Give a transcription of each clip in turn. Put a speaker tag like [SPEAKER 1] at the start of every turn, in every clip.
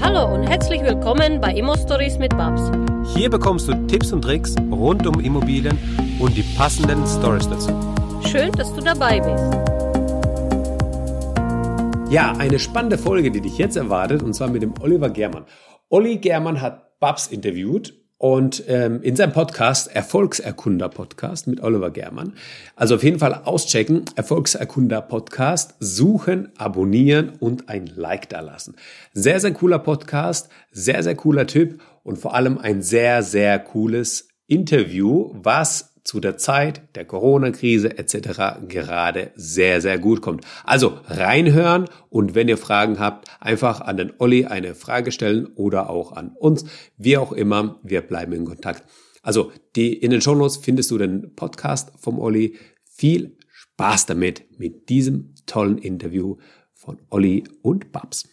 [SPEAKER 1] Hallo und herzlich willkommen bei Immo Stories mit Babs.
[SPEAKER 2] Hier bekommst du Tipps und Tricks rund um Immobilien und die passenden Stories dazu.
[SPEAKER 1] Schön, dass du dabei bist.
[SPEAKER 2] Ja, eine spannende Folge, die dich jetzt erwartet, und zwar mit dem Oliver Germann. Olli Germann hat Babs interviewt und ähm, in seinem Podcast, Erfolgserkunder Podcast mit Oliver Germann. Also auf jeden Fall auschecken, Erfolgserkunder Podcast, suchen, abonnieren und ein Like da lassen. Sehr, sehr cooler Podcast, sehr, sehr cooler Typ und vor allem ein sehr, sehr cooles Interview, was zu der Zeit der Corona-Krise etc. gerade sehr, sehr gut kommt. Also reinhören und wenn ihr Fragen habt, einfach an den Olli eine Frage stellen oder auch an uns, wie auch immer, wir bleiben in Kontakt. Also die, in den Shownotes findest du den Podcast vom Olli. Viel Spaß damit, mit diesem tollen Interview von Olli und Babs.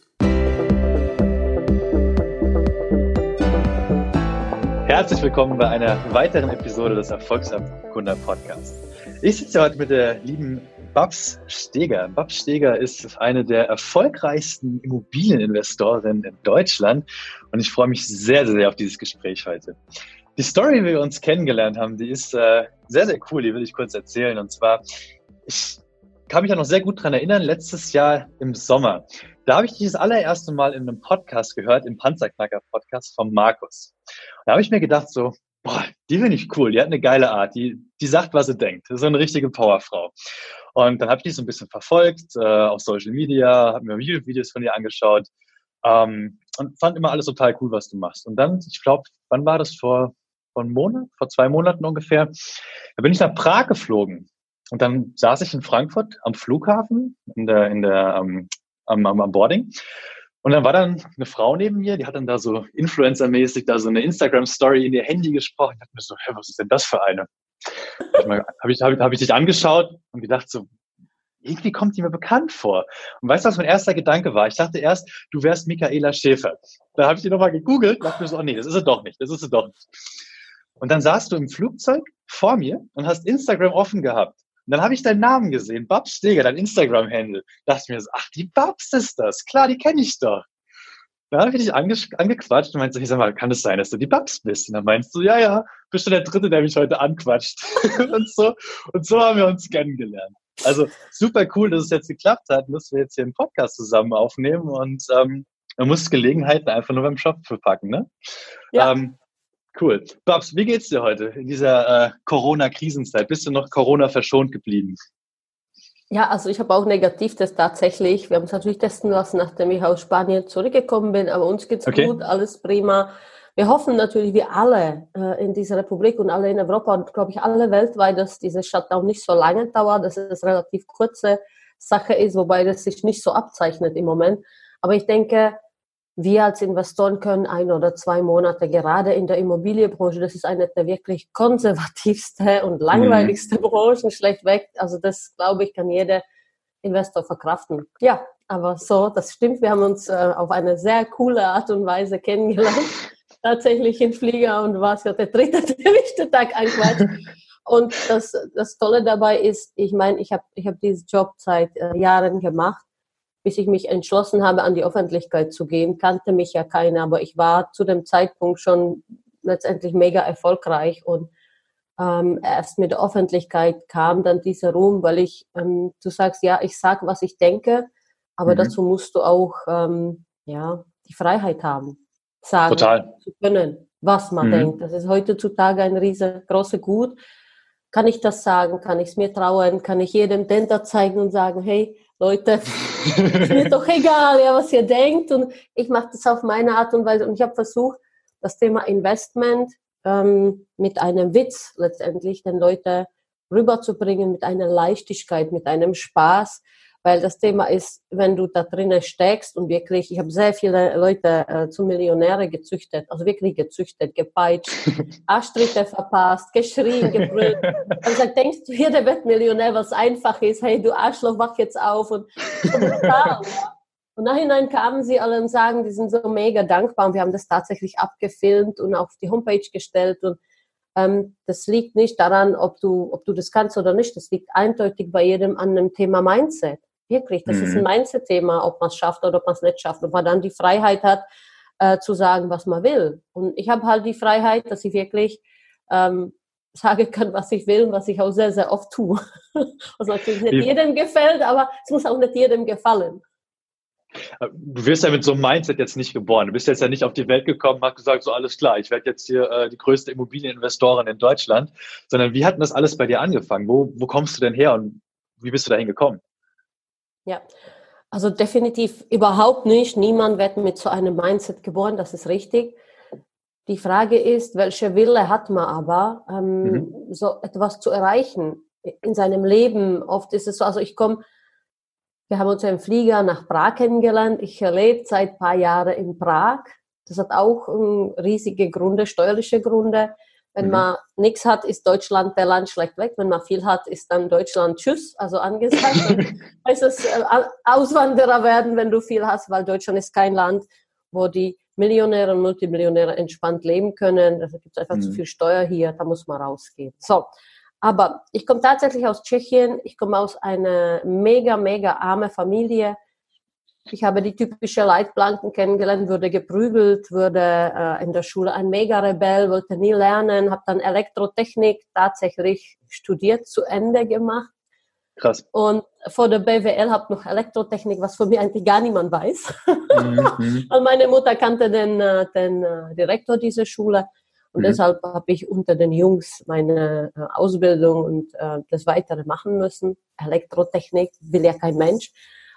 [SPEAKER 3] Herzlich willkommen bei einer weiteren Episode des Erfolgserkunder Podcasts. Ich sitze heute mit der lieben Babs Steger. Babs Steger ist eine der erfolgreichsten Immobilieninvestoren in Deutschland und ich freue mich sehr, sehr auf dieses Gespräch heute. Die Story, wie wir uns kennengelernt haben, die ist äh, sehr, sehr cool, die will ich kurz erzählen. Und zwar, ich kann mich da noch sehr gut dran erinnern, letztes Jahr im Sommer. Da habe ich dich das allererste Mal in einem Podcast gehört, im Panzerknacker-Podcast von Markus. Da habe ich mir gedacht so, boah, die finde ich cool, die hat eine geile Art, die, die sagt, was sie denkt. Das ist eine richtige Powerfrau. Und dann habe ich die so ein bisschen verfolgt, äh, auf Social Media, habe mir YouTube-Videos von ihr angeschaut ähm, und fand immer alles total cool, was du machst. Und dann, ich glaube, wann war das? Vor, vor einem Monat, vor zwei Monaten ungefähr, da bin ich nach Prag geflogen. Und dann saß ich in Frankfurt am Flughafen, in der, in der ähm, am, am, am Boarding. Und dann war dann eine Frau neben mir, die hat dann da so Influencer-mäßig da so eine Instagram-Story in ihr Handy gesprochen. Ich dachte mir so, hä, was ist denn das für eine? Habe ich, hab ich, hab ich dich angeschaut und gedacht so, irgendwie kommt die mir bekannt vor. Und weißt du, was mein erster Gedanke war? Ich dachte erst, du wärst Michaela Schäfer. Da habe ich die nochmal gegoogelt, dachte mir so, oh nee, das ist sie doch nicht, das ist sie doch nicht. Und dann saßt du im Flugzeug vor mir und hast Instagram offen gehabt. Und dann habe ich deinen Namen gesehen, Babs Steger, dein Instagram-Handle. Dachte mir so, ach, die Babs ist das. Klar, die kenne ich doch. Dann habe ich dich ange angequatscht und meinte, ich sag mal, kann es sein, dass du die Babs bist? Und dann meinst du, ja, ja, bist du der Dritte, der mich heute anquatscht. und, so, und so haben wir uns kennengelernt. Also super cool, dass es jetzt geklappt hat, dass wir jetzt hier einen Podcast zusammen aufnehmen und ähm, man muss Gelegenheiten einfach nur beim Shop verpacken, ne? Ja. Ähm, Cool. Babs, wie geht's dir heute in dieser äh, Corona-Krisenzeit? Bist du noch Corona verschont geblieben?
[SPEAKER 1] Ja, also ich habe auch Negativtest tatsächlich. Wir haben es natürlich testen lassen, nachdem ich aus Spanien zurückgekommen bin. Aber uns geht's okay. gut, alles prima. Wir hoffen natürlich, wir alle äh, in dieser Republik und alle in Europa und glaube ich alle weltweit, dass dieser Shutdown nicht so lange dauert, dass es relativ kurze Sache ist, wobei das sich nicht so abzeichnet im Moment. Aber ich denke, wir als Investoren können ein oder zwei Monate gerade in der Immobilienbranche, das ist eine der wirklich konservativste und langweiligste mhm. Branchen schlechtweg. Also das, glaube ich, kann jeder Investor verkraften. Ja, aber so, das stimmt. Wir haben uns äh, auf eine sehr coole Art und Weise kennengelernt. Tatsächlich in Flieger und war es ja der dritte, der Tag eigentlich. Und das, das Tolle dabei ist, ich meine, ich habe ich hab diesen Job seit äh, Jahren gemacht bis ich mich entschlossen habe, an die Öffentlichkeit zu gehen, kannte mich ja keiner, aber ich war zu dem Zeitpunkt schon letztendlich mega erfolgreich und ähm, erst mit der Öffentlichkeit kam dann dieser Ruhm, weil ich, ähm, du sagst, ja, ich sag, was ich denke, aber mhm. dazu musst du auch ähm, ja, die Freiheit haben, sagen Total. zu können, was man mhm. denkt. Das ist heutzutage ein riesengroßes Gut. Kann ich das sagen? Kann ich es mir trauen? Kann ich jedem Denter zeigen und sagen, hey, Leute, ist mir doch egal, ja, was ihr denkt. Und ich mache das auf meine Art und Weise. Und ich habe versucht, das Thema Investment ähm, mit einem Witz letztendlich den Leuten rüberzubringen, mit einer Leichtigkeit, mit einem Spaß weil das Thema ist, wenn du da drinnen steckst und wirklich, ich habe sehr viele Leute äh, zu Millionäre gezüchtet, also wirklich gezüchtet, gepeitscht, Arschtritte verpasst, geschrien, gebrüllt. Und dann denkst du, jeder wird Millionär, was einfach ist, hey, du Arschloch, wach jetzt auf und, und brutal, ja. Und nachhinein kamen sie alle und sagen, die sind so mega dankbar und wir haben das tatsächlich abgefilmt und auf die Homepage gestellt und ähm, das liegt nicht daran, ob du, ob du das kannst oder nicht. Das liegt eindeutig bei jedem an dem Thema Mindset. Wirklich, das mhm. ist ein mhm. Mindset-Thema, ob man es schafft oder ob man es nicht schafft. Ob man dann die Freiheit hat, äh, zu sagen, was man will. Und ich habe halt die Freiheit, dass ich wirklich ähm, sagen kann, was ich will und was ich auch sehr, sehr oft tue. Was natürlich nicht jedem gefällt, aber es muss auch nicht jedem gefallen.
[SPEAKER 3] Du wirst ja mit so einem Mindset jetzt nicht geboren. Du bist jetzt ja nicht auf die Welt gekommen, hast gesagt, so alles klar, ich werde jetzt hier äh, die größte Immobilieninvestorin in Deutschland, sondern wie hat denn das alles bei dir angefangen? Wo, wo kommst du denn her und wie bist du dahin gekommen?
[SPEAKER 1] Ja, also definitiv überhaupt nicht. Niemand wird mit so einem Mindset geboren, das ist richtig. Die Frage ist, welche Wille hat man aber, ähm, mhm. so etwas zu erreichen in seinem Leben? Oft ist es so, also ich komme wir haben uns im Flieger nach Prag kennengelernt. Ich lebe seit ein paar Jahren in Prag. Das hat auch riesige Gründe, steuerliche Gründe. Wenn mhm. man nichts hat, ist Deutschland der Land schlecht weg. Wenn man viel hat, ist dann Deutschland Tschüss, also angesagt. heißt es äh, Auswanderer werden, wenn du viel hast, weil Deutschland ist kein Land, wo die Millionäre und Multimillionäre entspannt leben können. Da gibt es einfach mhm. zu viel Steuer hier, da muss man rausgehen. So, aber ich komme tatsächlich aus Tschechien. Ich komme aus einer mega, mega arme Familie. Ich habe die typische Leitplanken kennengelernt, wurde geprügelt, wurde äh, in der Schule ein Mega-Rebell, wollte nie lernen, habe dann Elektrotechnik tatsächlich studiert, zu Ende gemacht. Krass. Und vor der BWL habe noch Elektrotechnik, was von mir eigentlich gar niemand weiß. Mhm. Weil meine Mutter kannte den, äh, den äh, Direktor dieser Schule. Und mhm. deshalb habe ich unter den Jungs meine äh, Ausbildung und äh, das Weitere machen müssen. Elektrotechnik will ja kein Mensch.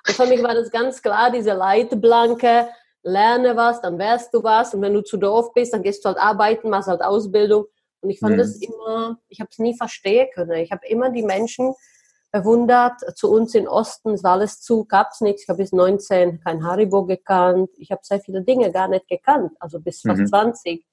[SPEAKER 1] Und für mich war das ganz klar, diese Leitblanke, lerne was, dann wärst du was. Und wenn du zu doof bist, dann gehst du halt arbeiten, machst halt Ausbildung. Und ich fand mhm. das immer, ich habe es nie verstehen können. Ich habe immer die Menschen bewundert. Zu uns in Osten, es war alles zu, gab es nichts. Ich habe bis 19 kein Haribo gekannt. Ich habe sehr viele Dinge gar nicht gekannt, also bis fast mhm. 20.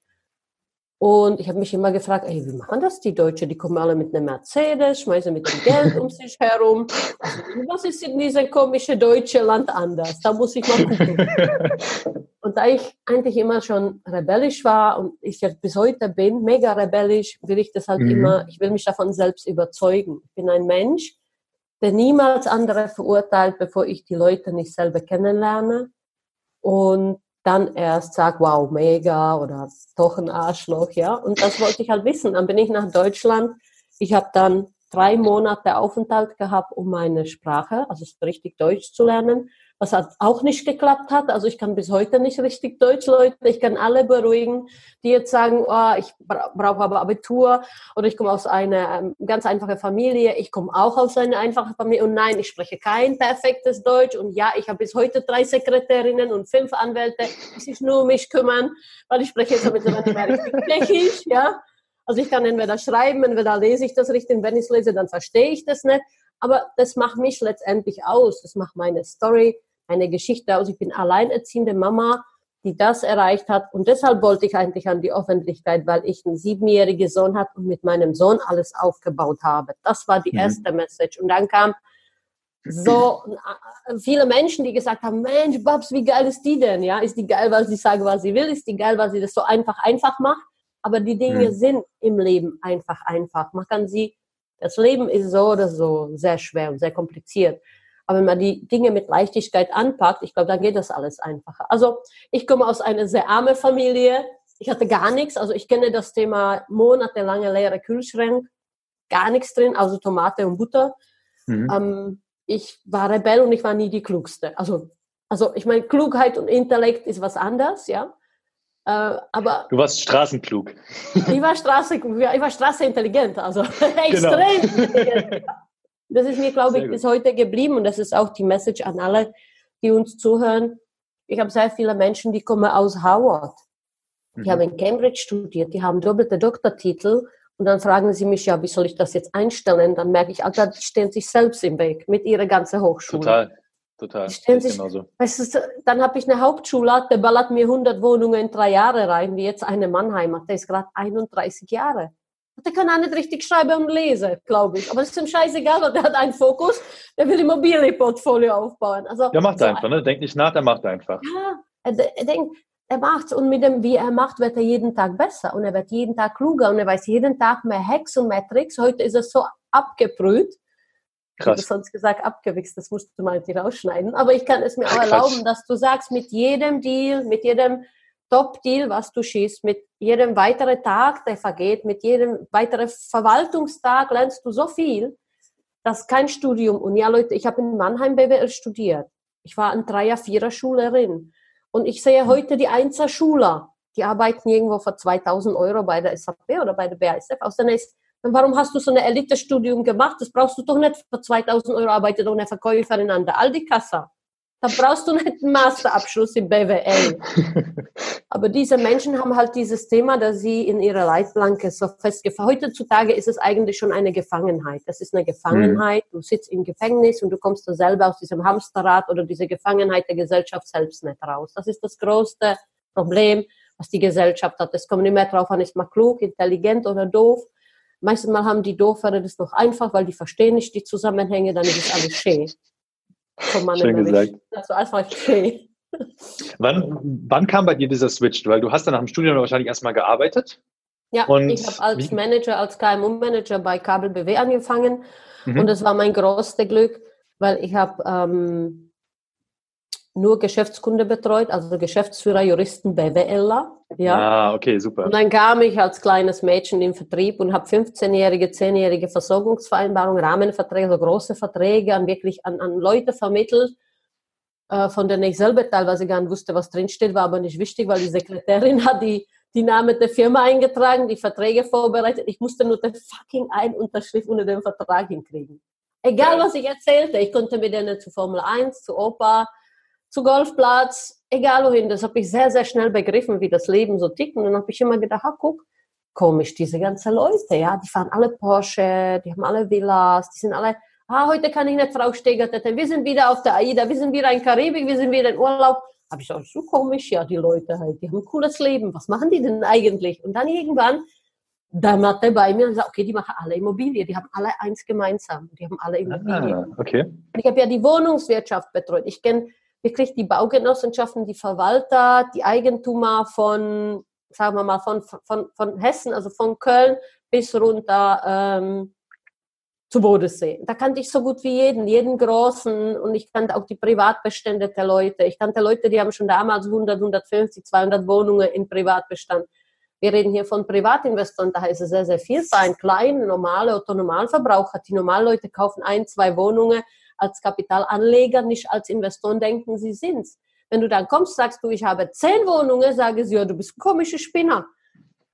[SPEAKER 1] Und ich habe mich immer gefragt, ey, wie machen das die Deutschen? Die kommen alle mit einem Mercedes, schmeißen mit dem Geld um sich herum. Also, was ist in diesem komischen deutschen Land anders? Da muss ich mal gucken. und da ich eigentlich immer schon rebellisch war und ich jetzt bis heute bin, mega rebellisch, will ich das halt mhm. immer, ich will mich davon selbst überzeugen. Ich bin ein Mensch, der niemals andere verurteilt, bevor ich die Leute nicht selber kennenlerne. Und dann erst sagt, wow, mega oder doch ein Arschloch, ja. Und das wollte ich halt wissen. Dann bin ich nach Deutschland. Ich habe dann drei Monate Aufenthalt gehabt, um meine Sprache, also richtig Deutsch zu lernen was auch nicht geklappt hat. Also ich kann bis heute nicht richtig Deutsch, Leute. Ich kann alle beruhigen, die jetzt sagen, oh, ich brauche aber Abitur oder ich komme aus einer ähm, ganz einfachen Familie. Ich komme auch aus einer einfachen Familie und nein, ich spreche kein perfektes Deutsch und ja, ich habe bis heute drei Sekretärinnen und fünf Anwälte, die sich nur um mich kümmern, weil ich spreche jetzt mittlerweile mehr richtig tschechisch, ja. Also ich kann entweder schreiben, entweder lese ich das richtig, wenn ich es lese, dann verstehe ich das nicht. Aber das macht mich letztendlich aus. Das macht meine Story eine Geschichte aus. Ich bin alleinerziehende Mama, die das erreicht hat. Und deshalb wollte ich eigentlich an die Öffentlichkeit, weil ich einen siebenjährigen Sohn hatte und mit meinem Sohn alles aufgebaut habe. Das war die mhm. erste Message. Und dann kam so äh, viele Menschen, die gesagt haben, Mensch, Babs, wie geil ist die denn? Ja, ist die geil, weil sie sagt, was sie will? Ist die geil, weil sie das so einfach, einfach macht? Aber die Dinge mhm. sind im Leben einfach, einfach. Man kann sie, das Leben ist so oder so sehr schwer und sehr kompliziert. Aber wenn man die Dinge mit Leichtigkeit anpackt, ich glaube, dann geht das alles einfacher. Also ich komme aus einer sehr armen Familie. Ich hatte gar nichts. Also ich kenne das Thema monatelange leere Kühlschrank. Gar nichts drin, also Tomate und Butter. Mhm. Ähm, ich war Rebell und ich war nie die Klugste. Also, also ich meine, Klugheit und Intellekt ist was anderes, ja. Äh, aber
[SPEAKER 3] du warst straßenklug.
[SPEAKER 1] Ich war, Straße, ich war straßeintelligent, also genau. extrem intelligent. Das ist mir, glaube ich, bis heute geblieben und das ist auch die Message an alle, die uns zuhören. Ich habe sehr viele Menschen, die kommen aus Howard. Die mhm. haben in Cambridge studiert, die haben doppelte Doktortitel und dann fragen sie mich, ja, wie soll ich das jetzt einstellen? Dann merke ich, Alter, die stehen sich selbst im Weg mit ihrer ganzen Hochschule.
[SPEAKER 3] Total. Total.
[SPEAKER 1] Stellen sich, genauso. Weißt du, dann habe ich eine Hauptschule, der ballert mir 100 Wohnungen in drei Jahre rein, wie jetzt eine Mannheimer. Der ist gerade 31 Jahre. Der kann auch nicht richtig schreiben und lesen, glaube ich. Aber es ist ihm scheißegal, weil der hat einen Fokus, der will Immobilienportfolio aufbauen. Also,
[SPEAKER 3] der macht so einfach, ne? Denkt nicht nach, der macht einfach.
[SPEAKER 1] Ja, er, er denkt, er macht's und mit dem, wie er macht, wird er jeden Tag besser und er wird jeden Tag kluger und er weiß jeden Tag mehr Hacks und mehr Tricks. Heute ist er so abgebrüht. Krass. Ich habe sonst gesagt abgewichst, das musst du mal rausschneiden. Aber ich kann es mir auch erlaubben, dass du sagst, mit jedem Deal, mit jedem Top-Deal, was du schießt. Mit jedem weiteren Tag, der vergeht, mit jedem weiteren Verwaltungstag lernst du so viel, dass kein Studium. Und ja, Leute, ich habe in Mannheim BWL studiert. Ich war ein Dreier-, Vierer-Schülerin. Und ich sehe heute die Einzelschüler, die arbeiten irgendwo für 2000 Euro bei der SAP oder bei der BASF. Aus der nächsten warum hast du so ein Elite-Studium gemacht? Das brauchst du doch nicht für 2000 Euro, arbeitet doch eine Verkäuferin an der Aldi-Kasse. Da brauchst du nicht einen Masterabschluss im BWL. Aber diese Menschen haben halt dieses Thema, dass sie in ihrer Leitplanke so festgefahren. Heutzutage ist es eigentlich schon eine Gefangenheit. Das ist eine Gefangenheit. Mhm. Du sitzt im Gefängnis und du kommst da selber aus diesem Hamsterrad oder dieser Gefangenheit der Gesellschaft selbst nicht raus. Das ist das größte Problem, was die Gesellschaft hat. Es kommt nicht mehr drauf an, ist man klug, intelligent oder doof. Meistens mal haben die Doofere das noch einfach, weil die verstehen nicht die Zusammenhänge, dann ist es alles schön.
[SPEAKER 3] Schön gesagt. War einfach schön. Wann, wann kam bei dir dieser Switch? Weil du hast dann nach dem Studium wahrscheinlich erstmal gearbeitet.
[SPEAKER 1] Ja, und ich habe als Manager, als KMU-Manager bei Kabel BW angefangen. Mhm. Und das war mein größtes Glück, weil ich habe ähm, nur Geschäftskunde betreut, also Geschäftsführer, Juristen, BWLer.
[SPEAKER 3] Ja. Ah, okay, super.
[SPEAKER 1] Und dann kam ich als kleines Mädchen im Vertrieb und habe 15-jährige, 10-jährige Versorgungsvereinbarungen, Rahmenverträge, so große Verträge an wirklich an, an Leute vermittelt, äh, von denen ich selber teilweise gar nicht wusste, was drinsteht, war aber nicht wichtig, weil die Sekretärin hat die, die Namen der Firma eingetragen, die Verträge vorbereitet. Ich musste nur den fucking ein Unterschrift unter dem Vertrag hinkriegen. Egal, was ich erzählte, ich konnte mit denen zu Formel 1, zu Opa, zu Golfplatz, egal wohin. Das habe ich sehr, sehr schnell begriffen, wie das Leben so tickt. Und dann habe ich immer gedacht, ah, guck, komisch, diese ganzen Leute, ja, die fahren alle Porsche, die haben alle Villas, die sind alle, ah, heute kann ich nicht Frau Steger wir sind wieder auf der AIDA, wir sind wieder in Karibik, wir sind wieder in Urlaub. Habe ich gesagt, so komisch, ja, die Leute halt, die haben ein cooles Leben, was machen die denn eigentlich? Und dann irgendwann dämmerte bei mir und gesagt, okay, die machen alle Immobilien, die haben alle eins gemeinsam, die haben alle Immobilien. Ah,
[SPEAKER 3] okay.
[SPEAKER 1] Ich habe ja die Wohnungswirtschaft betreut. Ich kenne wirklich die Baugenossenschaften, die Verwalter, die Eigentümer von, sagen wir mal, von, von, von Hessen, also von Köln bis runter ähm, zu Bodensee. Da kannte ich so gut wie jeden, jeden Großen und ich kannte auch die Privatbestände der Leute. Ich kannte Leute, die haben schon damals 100, 150, 200 Wohnungen im Privatbestand. Wir reden hier von Privatinvestoren, da heißt es sehr, sehr viel sein. Kleine, normale Otto-Normalverbraucher, die Normalleute kaufen ein, zwei Wohnungen als Kapitalanleger, nicht als Investoren denken, sie sind's. Wenn du dann kommst, sagst du, ich habe zehn Wohnungen, sage sie, ja, du bist ein komischer Spinner.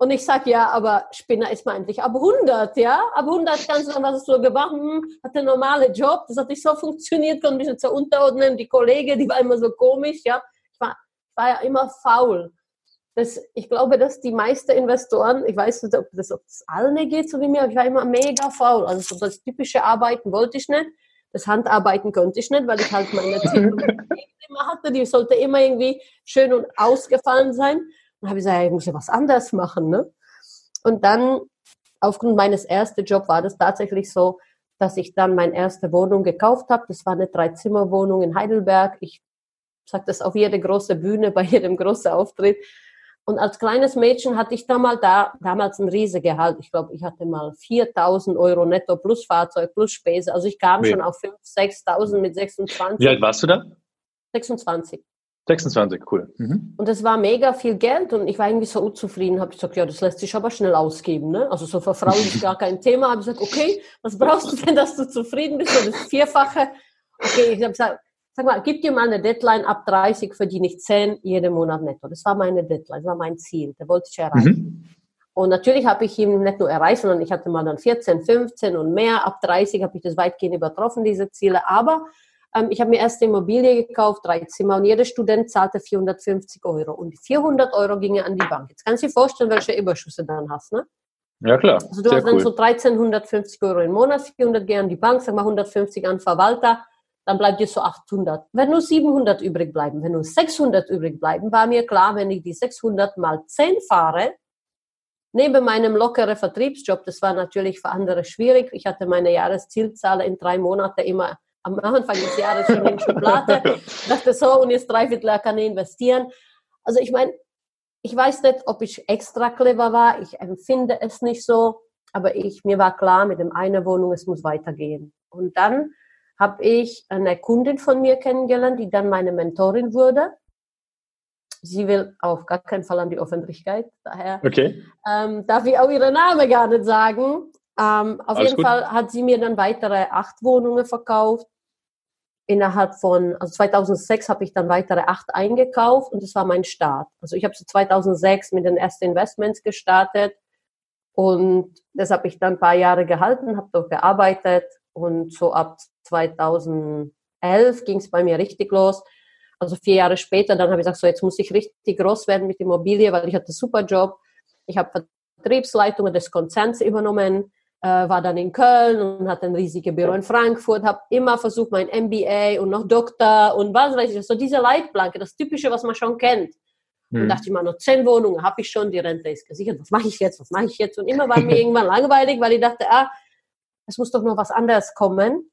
[SPEAKER 1] Und ich sage, ja, aber Spinner ist man eigentlich ab 100, ja? Ab 100 kannst du dann, was hast du gemacht? Hm, hatte einen normalen Job, das hat nicht so funktioniert, konnte mich jetzt unterordnen. Die Kollege, die war immer so komisch, ja? Ich war, war ja immer faul. Das, ich glaube, dass die meisten Investoren, ich weiß nicht, ob das, ob das allen geht, so wie mir, ich war immer mega faul. Also so das typische Arbeiten wollte ich nicht. Das Handarbeiten konnte ich nicht, weil ich halt meine Ziele immer hatte. Die sollte immer irgendwie schön und ausgefallen sein. Dann habe ich gesagt, ich muss ja was anderes machen. Ne? Und dann, aufgrund meines ersten Jobs, war das tatsächlich so, dass ich dann meine erste Wohnung gekauft habe. Das war eine Dreizimmerwohnung in Heidelberg. Ich sage das auf jede große Bühne, bei jedem großen Auftritt. Und als kleines Mädchen hatte ich damals, da, damals ein Riesengehalt. Ich glaube, ich hatte mal 4.000 Euro netto plus Fahrzeug plus Spese. Also ich kam nee. schon auf 5.000, 6.000 mit 26.
[SPEAKER 3] Wie alt warst du da?
[SPEAKER 1] 26.
[SPEAKER 3] 26, cool. Mhm.
[SPEAKER 1] Und das war mega viel Geld und ich war irgendwie so unzufrieden. Habe ich gesagt, ja, das lässt sich aber schnell ausgeben. Ne? Also so für Frauen ist gar kein Thema. Habe ich gesagt, okay, was brauchst du denn, dass du zufrieden bist? So das Vierfache. Okay, ich habe gesagt, sag mal, gib dir mal eine Deadline ab 30, verdiene ich 10 jeden Monat netto. Das war meine Deadline, das war mein Ziel, der wollte ich erreichen. Mhm. Und natürlich habe ich ihn nicht nur erreicht, sondern ich hatte mal dann 14, 15 und mehr. Ab 30 habe ich das weitgehend übertroffen, diese Ziele. Aber ähm, ich habe mir erst eine Immobilie gekauft, drei Zimmer, und jeder Student zahlte 450 Euro. Und die 400 Euro gingen an die Bank. Jetzt kannst du dir vorstellen, welche Überschüsse du dann hast, ne?
[SPEAKER 3] Ja, klar.
[SPEAKER 1] Also du Sehr hast dann cool. so 1350 Euro im Monat, 400 gehen an die Bank, sag mal 150 an Verwalter dann bleibt dir so 800. Wenn nur 700 übrig bleiben, wenn nur 600 übrig bleiben, war mir klar, wenn ich die 600 mal 10 fahre, neben meinem lockeren Vertriebsjob, das war natürlich für andere schwierig. Ich hatte meine Jahreszielzahl in drei Monaten immer am Anfang des Jahres schon in Schublade. Ich dachte so, und jetzt drei Viertel kann ich investieren. Also ich meine, ich weiß nicht, ob ich extra clever war. Ich empfinde es nicht so. Aber ich, mir war klar, mit dem eine Wohnung, es muss weitergehen. Und dann habe ich eine Kundin von mir kennengelernt, die dann meine Mentorin wurde. sie will auf gar keinen Fall an die Öffentlichkeit. Daher
[SPEAKER 3] okay.
[SPEAKER 1] ähm, darf ich auch ihren Namen gar nicht sagen. Ähm, auf Alles jeden gut. Fall hat sie mir dann weitere acht Wohnungen verkauft. Innerhalb von, also 2006 habe ich dann weitere acht eingekauft und das war mein Start. Also ich habe so 2006 mit den ersten Investments gestartet und das habe ich dann ein paar Jahre gehalten, habe dort gearbeitet und so ab 2011 ging es bei mir richtig los. Also vier Jahre später, dann habe ich gesagt, so jetzt muss ich richtig groß werden mit Immobilie, weil ich hatte einen super Job. Ich habe Vertriebsleitungen des Konzerns übernommen, äh, war dann in Köln und hatte ein riesiges Büro in Frankfurt, habe immer versucht, mein MBA und noch Doktor und was weiß ich, so diese Leitplanke, das Typische, was man schon kennt. Und mhm. dachte ich mal, noch zehn Wohnungen habe ich schon, die Rente ist gesichert. Was mache ich jetzt? Was mache ich jetzt? Und immer war mir irgendwann langweilig, weil ich dachte, ah, es muss doch noch was anderes kommen.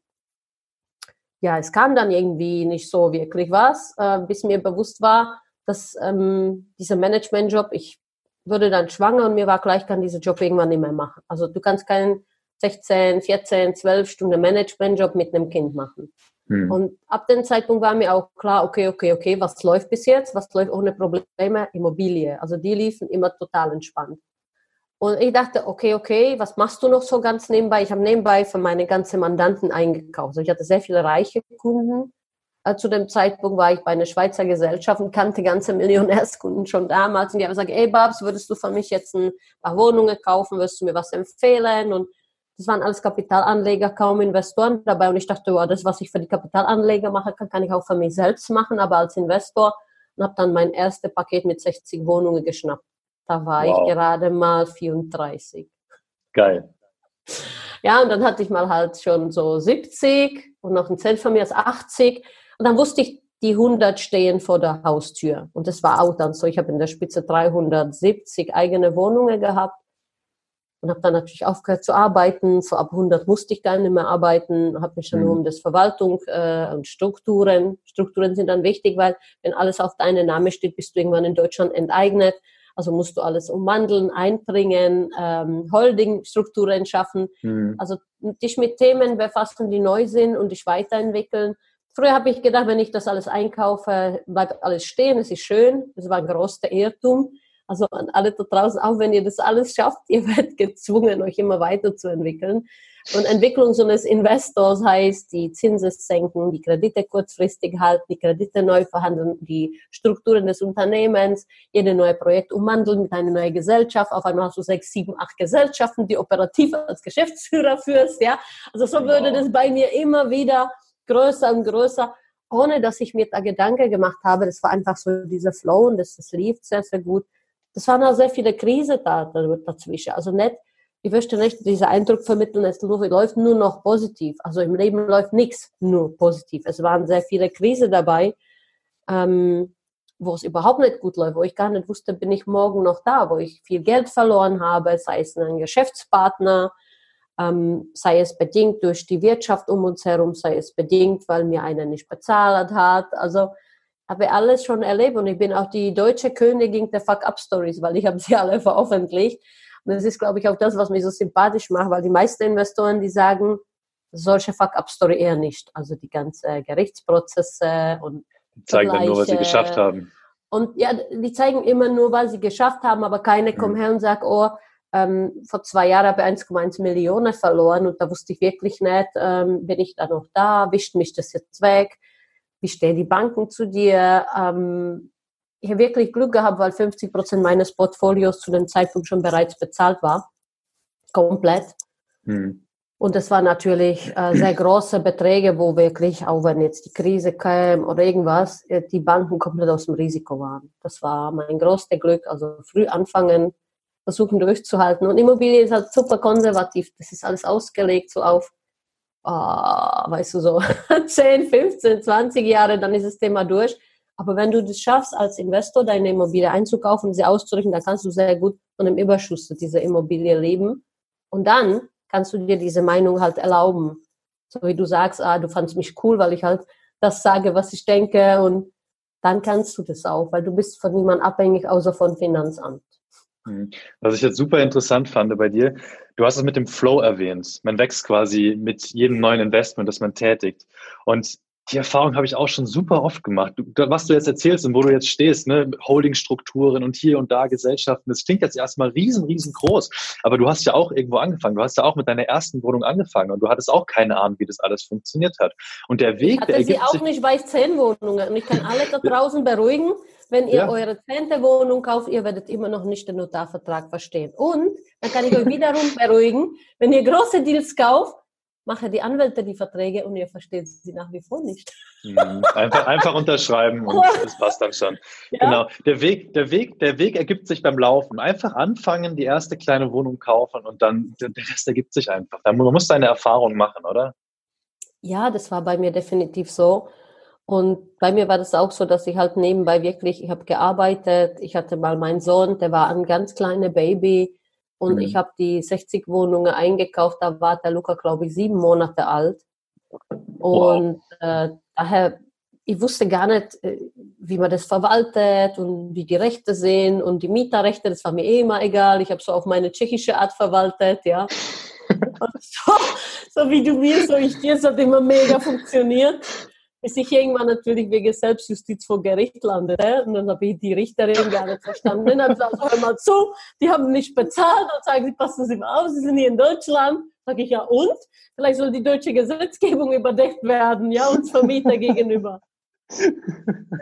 [SPEAKER 1] Ja, es kam dann irgendwie nicht so wirklich was, äh, bis mir bewusst war, dass ähm, dieser Management-Job, ich würde dann schwanger und mir war gleich, kann dieser Job irgendwann nicht mehr machen. Also du kannst keinen 16, 14, 12 Stunden Management-Job mit einem Kind machen. Hm. Und ab dem Zeitpunkt war mir auch klar, okay, okay, okay, was läuft bis jetzt? Was läuft ohne Probleme? Immobilie. Also die liefen immer total entspannt. Und ich dachte, okay, okay, was machst du noch so ganz nebenbei? Ich habe nebenbei für meine ganzen Mandanten eingekauft. Also ich hatte sehr viele reiche Kunden. Äh, zu dem Zeitpunkt war ich bei einer Schweizer Gesellschaft und kannte ganze Millionärskunden schon damals. Und die haben gesagt, ey Babs, würdest du für mich jetzt ein paar Wohnungen kaufen? Würdest du mir was empfehlen? Und das waren alles Kapitalanleger, kaum Investoren dabei. Und ich dachte, wow, das, was ich für die Kapitalanleger mache, kann, kann ich auch für mich selbst machen, aber als Investor. Und habe dann mein erstes Paket mit 60 Wohnungen geschnappt. Da war wow. ich gerade mal 34.
[SPEAKER 3] Geil.
[SPEAKER 1] Ja, und dann hatte ich mal halt schon so 70 und noch ein Zelt von mir ist 80. Und dann wusste ich, die 100 stehen vor der Haustür. Und das war auch dann so. Ich habe in der Spitze 370 eigene Wohnungen gehabt und habe dann natürlich aufgehört zu arbeiten. So ab 100 musste ich gar nicht mehr arbeiten, habe mich dann mhm. nur um das Verwaltung äh, und Strukturen. Strukturen sind dann wichtig, weil wenn alles auf deinen Namen steht, bist du irgendwann in Deutschland enteignet. Also musst du alles umwandeln, einbringen, ähm, Holding-Strukturen schaffen. Mhm. Also dich mit Themen befassen, die neu sind und dich weiterentwickeln. Früher habe ich gedacht, wenn ich das alles einkaufe, bleibt alles stehen, es ist schön. Das war ein großer Irrtum. Also an alle da draußen, auch wenn ihr das alles schafft, ihr werdet gezwungen, euch immer weiterzuentwickeln. Und Entwicklung so eines Investors heißt, die Zinsen senken, die Kredite kurzfristig halten, die Kredite neu verhandeln, die Strukturen des Unternehmens, jede neue Projekt umwandeln mit einer neuen Gesellschaft. Auf einmal hast du sechs, sieben, acht Gesellschaften, die operativ als Geschäftsführer führst, ja. Also so genau. würde das bei mir immer wieder größer und größer, ohne dass ich mir da Gedanken gemacht habe. Das war einfach so dieser Flow und das, das lief sehr, sehr gut das waren auch sehr viele Krisen da, dazwischen. Also nicht, ich möchte nicht diesen Eindruck vermitteln, es läuft nur noch positiv. Also im Leben läuft nichts nur positiv. Es waren sehr viele Krisen dabei, ähm, wo es überhaupt nicht gut läuft, wo ich gar nicht wusste, bin ich morgen noch da, wo ich viel Geld verloren habe, sei es ein Geschäftspartner, ähm, sei es bedingt durch die Wirtschaft um uns herum, sei es bedingt, weil mir einer nicht bezahlt hat. Also habe alles schon erlebt und ich bin auch die deutsche Königin der Fuck-Up-Stories, weil ich habe sie alle veröffentlicht. Und das ist, glaube ich, auch das, was mich so sympathisch macht, weil die meisten Investoren, die sagen, solche Fuck-Up-Story eher nicht. Also die ganzen Gerichtsprozesse und
[SPEAKER 3] die zeigen dann nur, was sie geschafft haben.
[SPEAKER 1] Und ja, die zeigen immer nur, was sie geschafft haben, aber keine mhm. kommen her und sagen, oh, ähm, vor zwei Jahren habe ich 1,1 Millionen verloren und da wusste ich wirklich nicht, ähm, bin ich da noch da, wischt mich das jetzt weg wie stehen die Banken zu dir? Ähm, ich habe wirklich Glück gehabt, weil 50 Prozent meines Portfolios zu dem Zeitpunkt schon bereits bezahlt war. Komplett. Hm. Und das waren natürlich äh, sehr große Beträge, wo wirklich, auch wenn jetzt die Krise kam oder irgendwas, äh, die Banken komplett aus dem Risiko waren. Das war mein größtes Glück. Also früh anfangen, versuchen durchzuhalten. Und Immobilie ist halt super konservativ. Das ist alles ausgelegt so auf oh, weißt du, so 10, 15, 20 Jahre, dann ist das Thema durch. Aber wenn du das schaffst, als Investor deine Immobilie einzukaufen, sie auszurichten, dann kannst du sehr gut von dem Überschuss dieser Immobilie leben. Und dann kannst du dir diese Meinung halt erlauben. So wie du sagst, ah, du fandst mich cool, weil ich halt das sage, was ich denke. Und dann kannst du das auch, weil du bist von niemandem abhängig, außer von Finanzamt.
[SPEAKER 3] Mhm. Was ich jetzt super interessant fand bei dir, du hast es mit dem Flow erwähnt. Man wächst quasi mit jedem neuen Investment, das man tätigt. Und die Erfahrung habe ich auch schon super oft gemacht. Du, was du jetzt erzählst und wo du jetzt stehst, ne, Holdingstrukturen und hier und da Gesellschaften, das klingt jetzt erstmal riesen, riesengroß. Aber du hast ja auch irgendwo angefangen. Du hast ja auch mit deiner ersten Wohnung angefangen und du hattest auch keine Ahnung, wie das alles funktioniert hat. Und der Weg,
[SPEAKER 1] ich hatte
[SPEAKER 3] der
[SPEAKER 1] sie auch nicht bei zehn Wohnungen. Und ich kann alle da draußen beruhigen, wenn ihr ja. eure zehnte Wohnung kauft, ihr werdet immer noch nicht den Notarvertrag verstehen. Und dann kann ich euch wiederum beruhigen, wenn ihr große Deals kauft, mache die Anwälte die Verträge und ihr versteht sie nach wie vor nicht.
[SPEAKER 3] Mhm. Einfach, einfach unterschreiben und das passt dann schon. Ja. Genau. Der Weg, der Weg, der Weg ergibt sich beim Laufen. Einfach anfangen, die erste kleine Wohnung kaufen und dann der Rest ergibt sich einfach. Man muss seine Erfahrung machen, oder?
[SPEAKER 1] Ja, das war bei mir definitiv so. Und bei mir war das auch so, dass ich halt nebenbei wirklich, ich habe gearbeitet, ich hatte mal meinen Sohn, der war ein ganz kleiner Baby und mhm. ich habe die 60 Wohnungen eingekauft, da war der Luca, glaube ich, sieben Monate alt. Und wow. äh, daher, ich wusste gar nicht, äh, wie man das verwaltet und wie die Rechte sind und die Mieterrechte, das war mir eh immer egal. Ich habe so auf meine tschechische Art verwaltet, ja. so, so, wie du mir, so ich dir, es hat immer mega funktioniert bis ich irgendwann natürlich wegen Selbstjustiz vor Gericht landete. Und dann habe ich die Richterin gar nicht verstanden. Dann habe ich gesagt, mal zu, die haben nicht bezahlt. Und sagen sie, passen Sie mal auf, Sie sind hier in Deutschland. Sage ich, ja und? Vielleicht soll die deutsche Gesetzgebung überdeckt werden, ja, uns Vermieter gegenüber.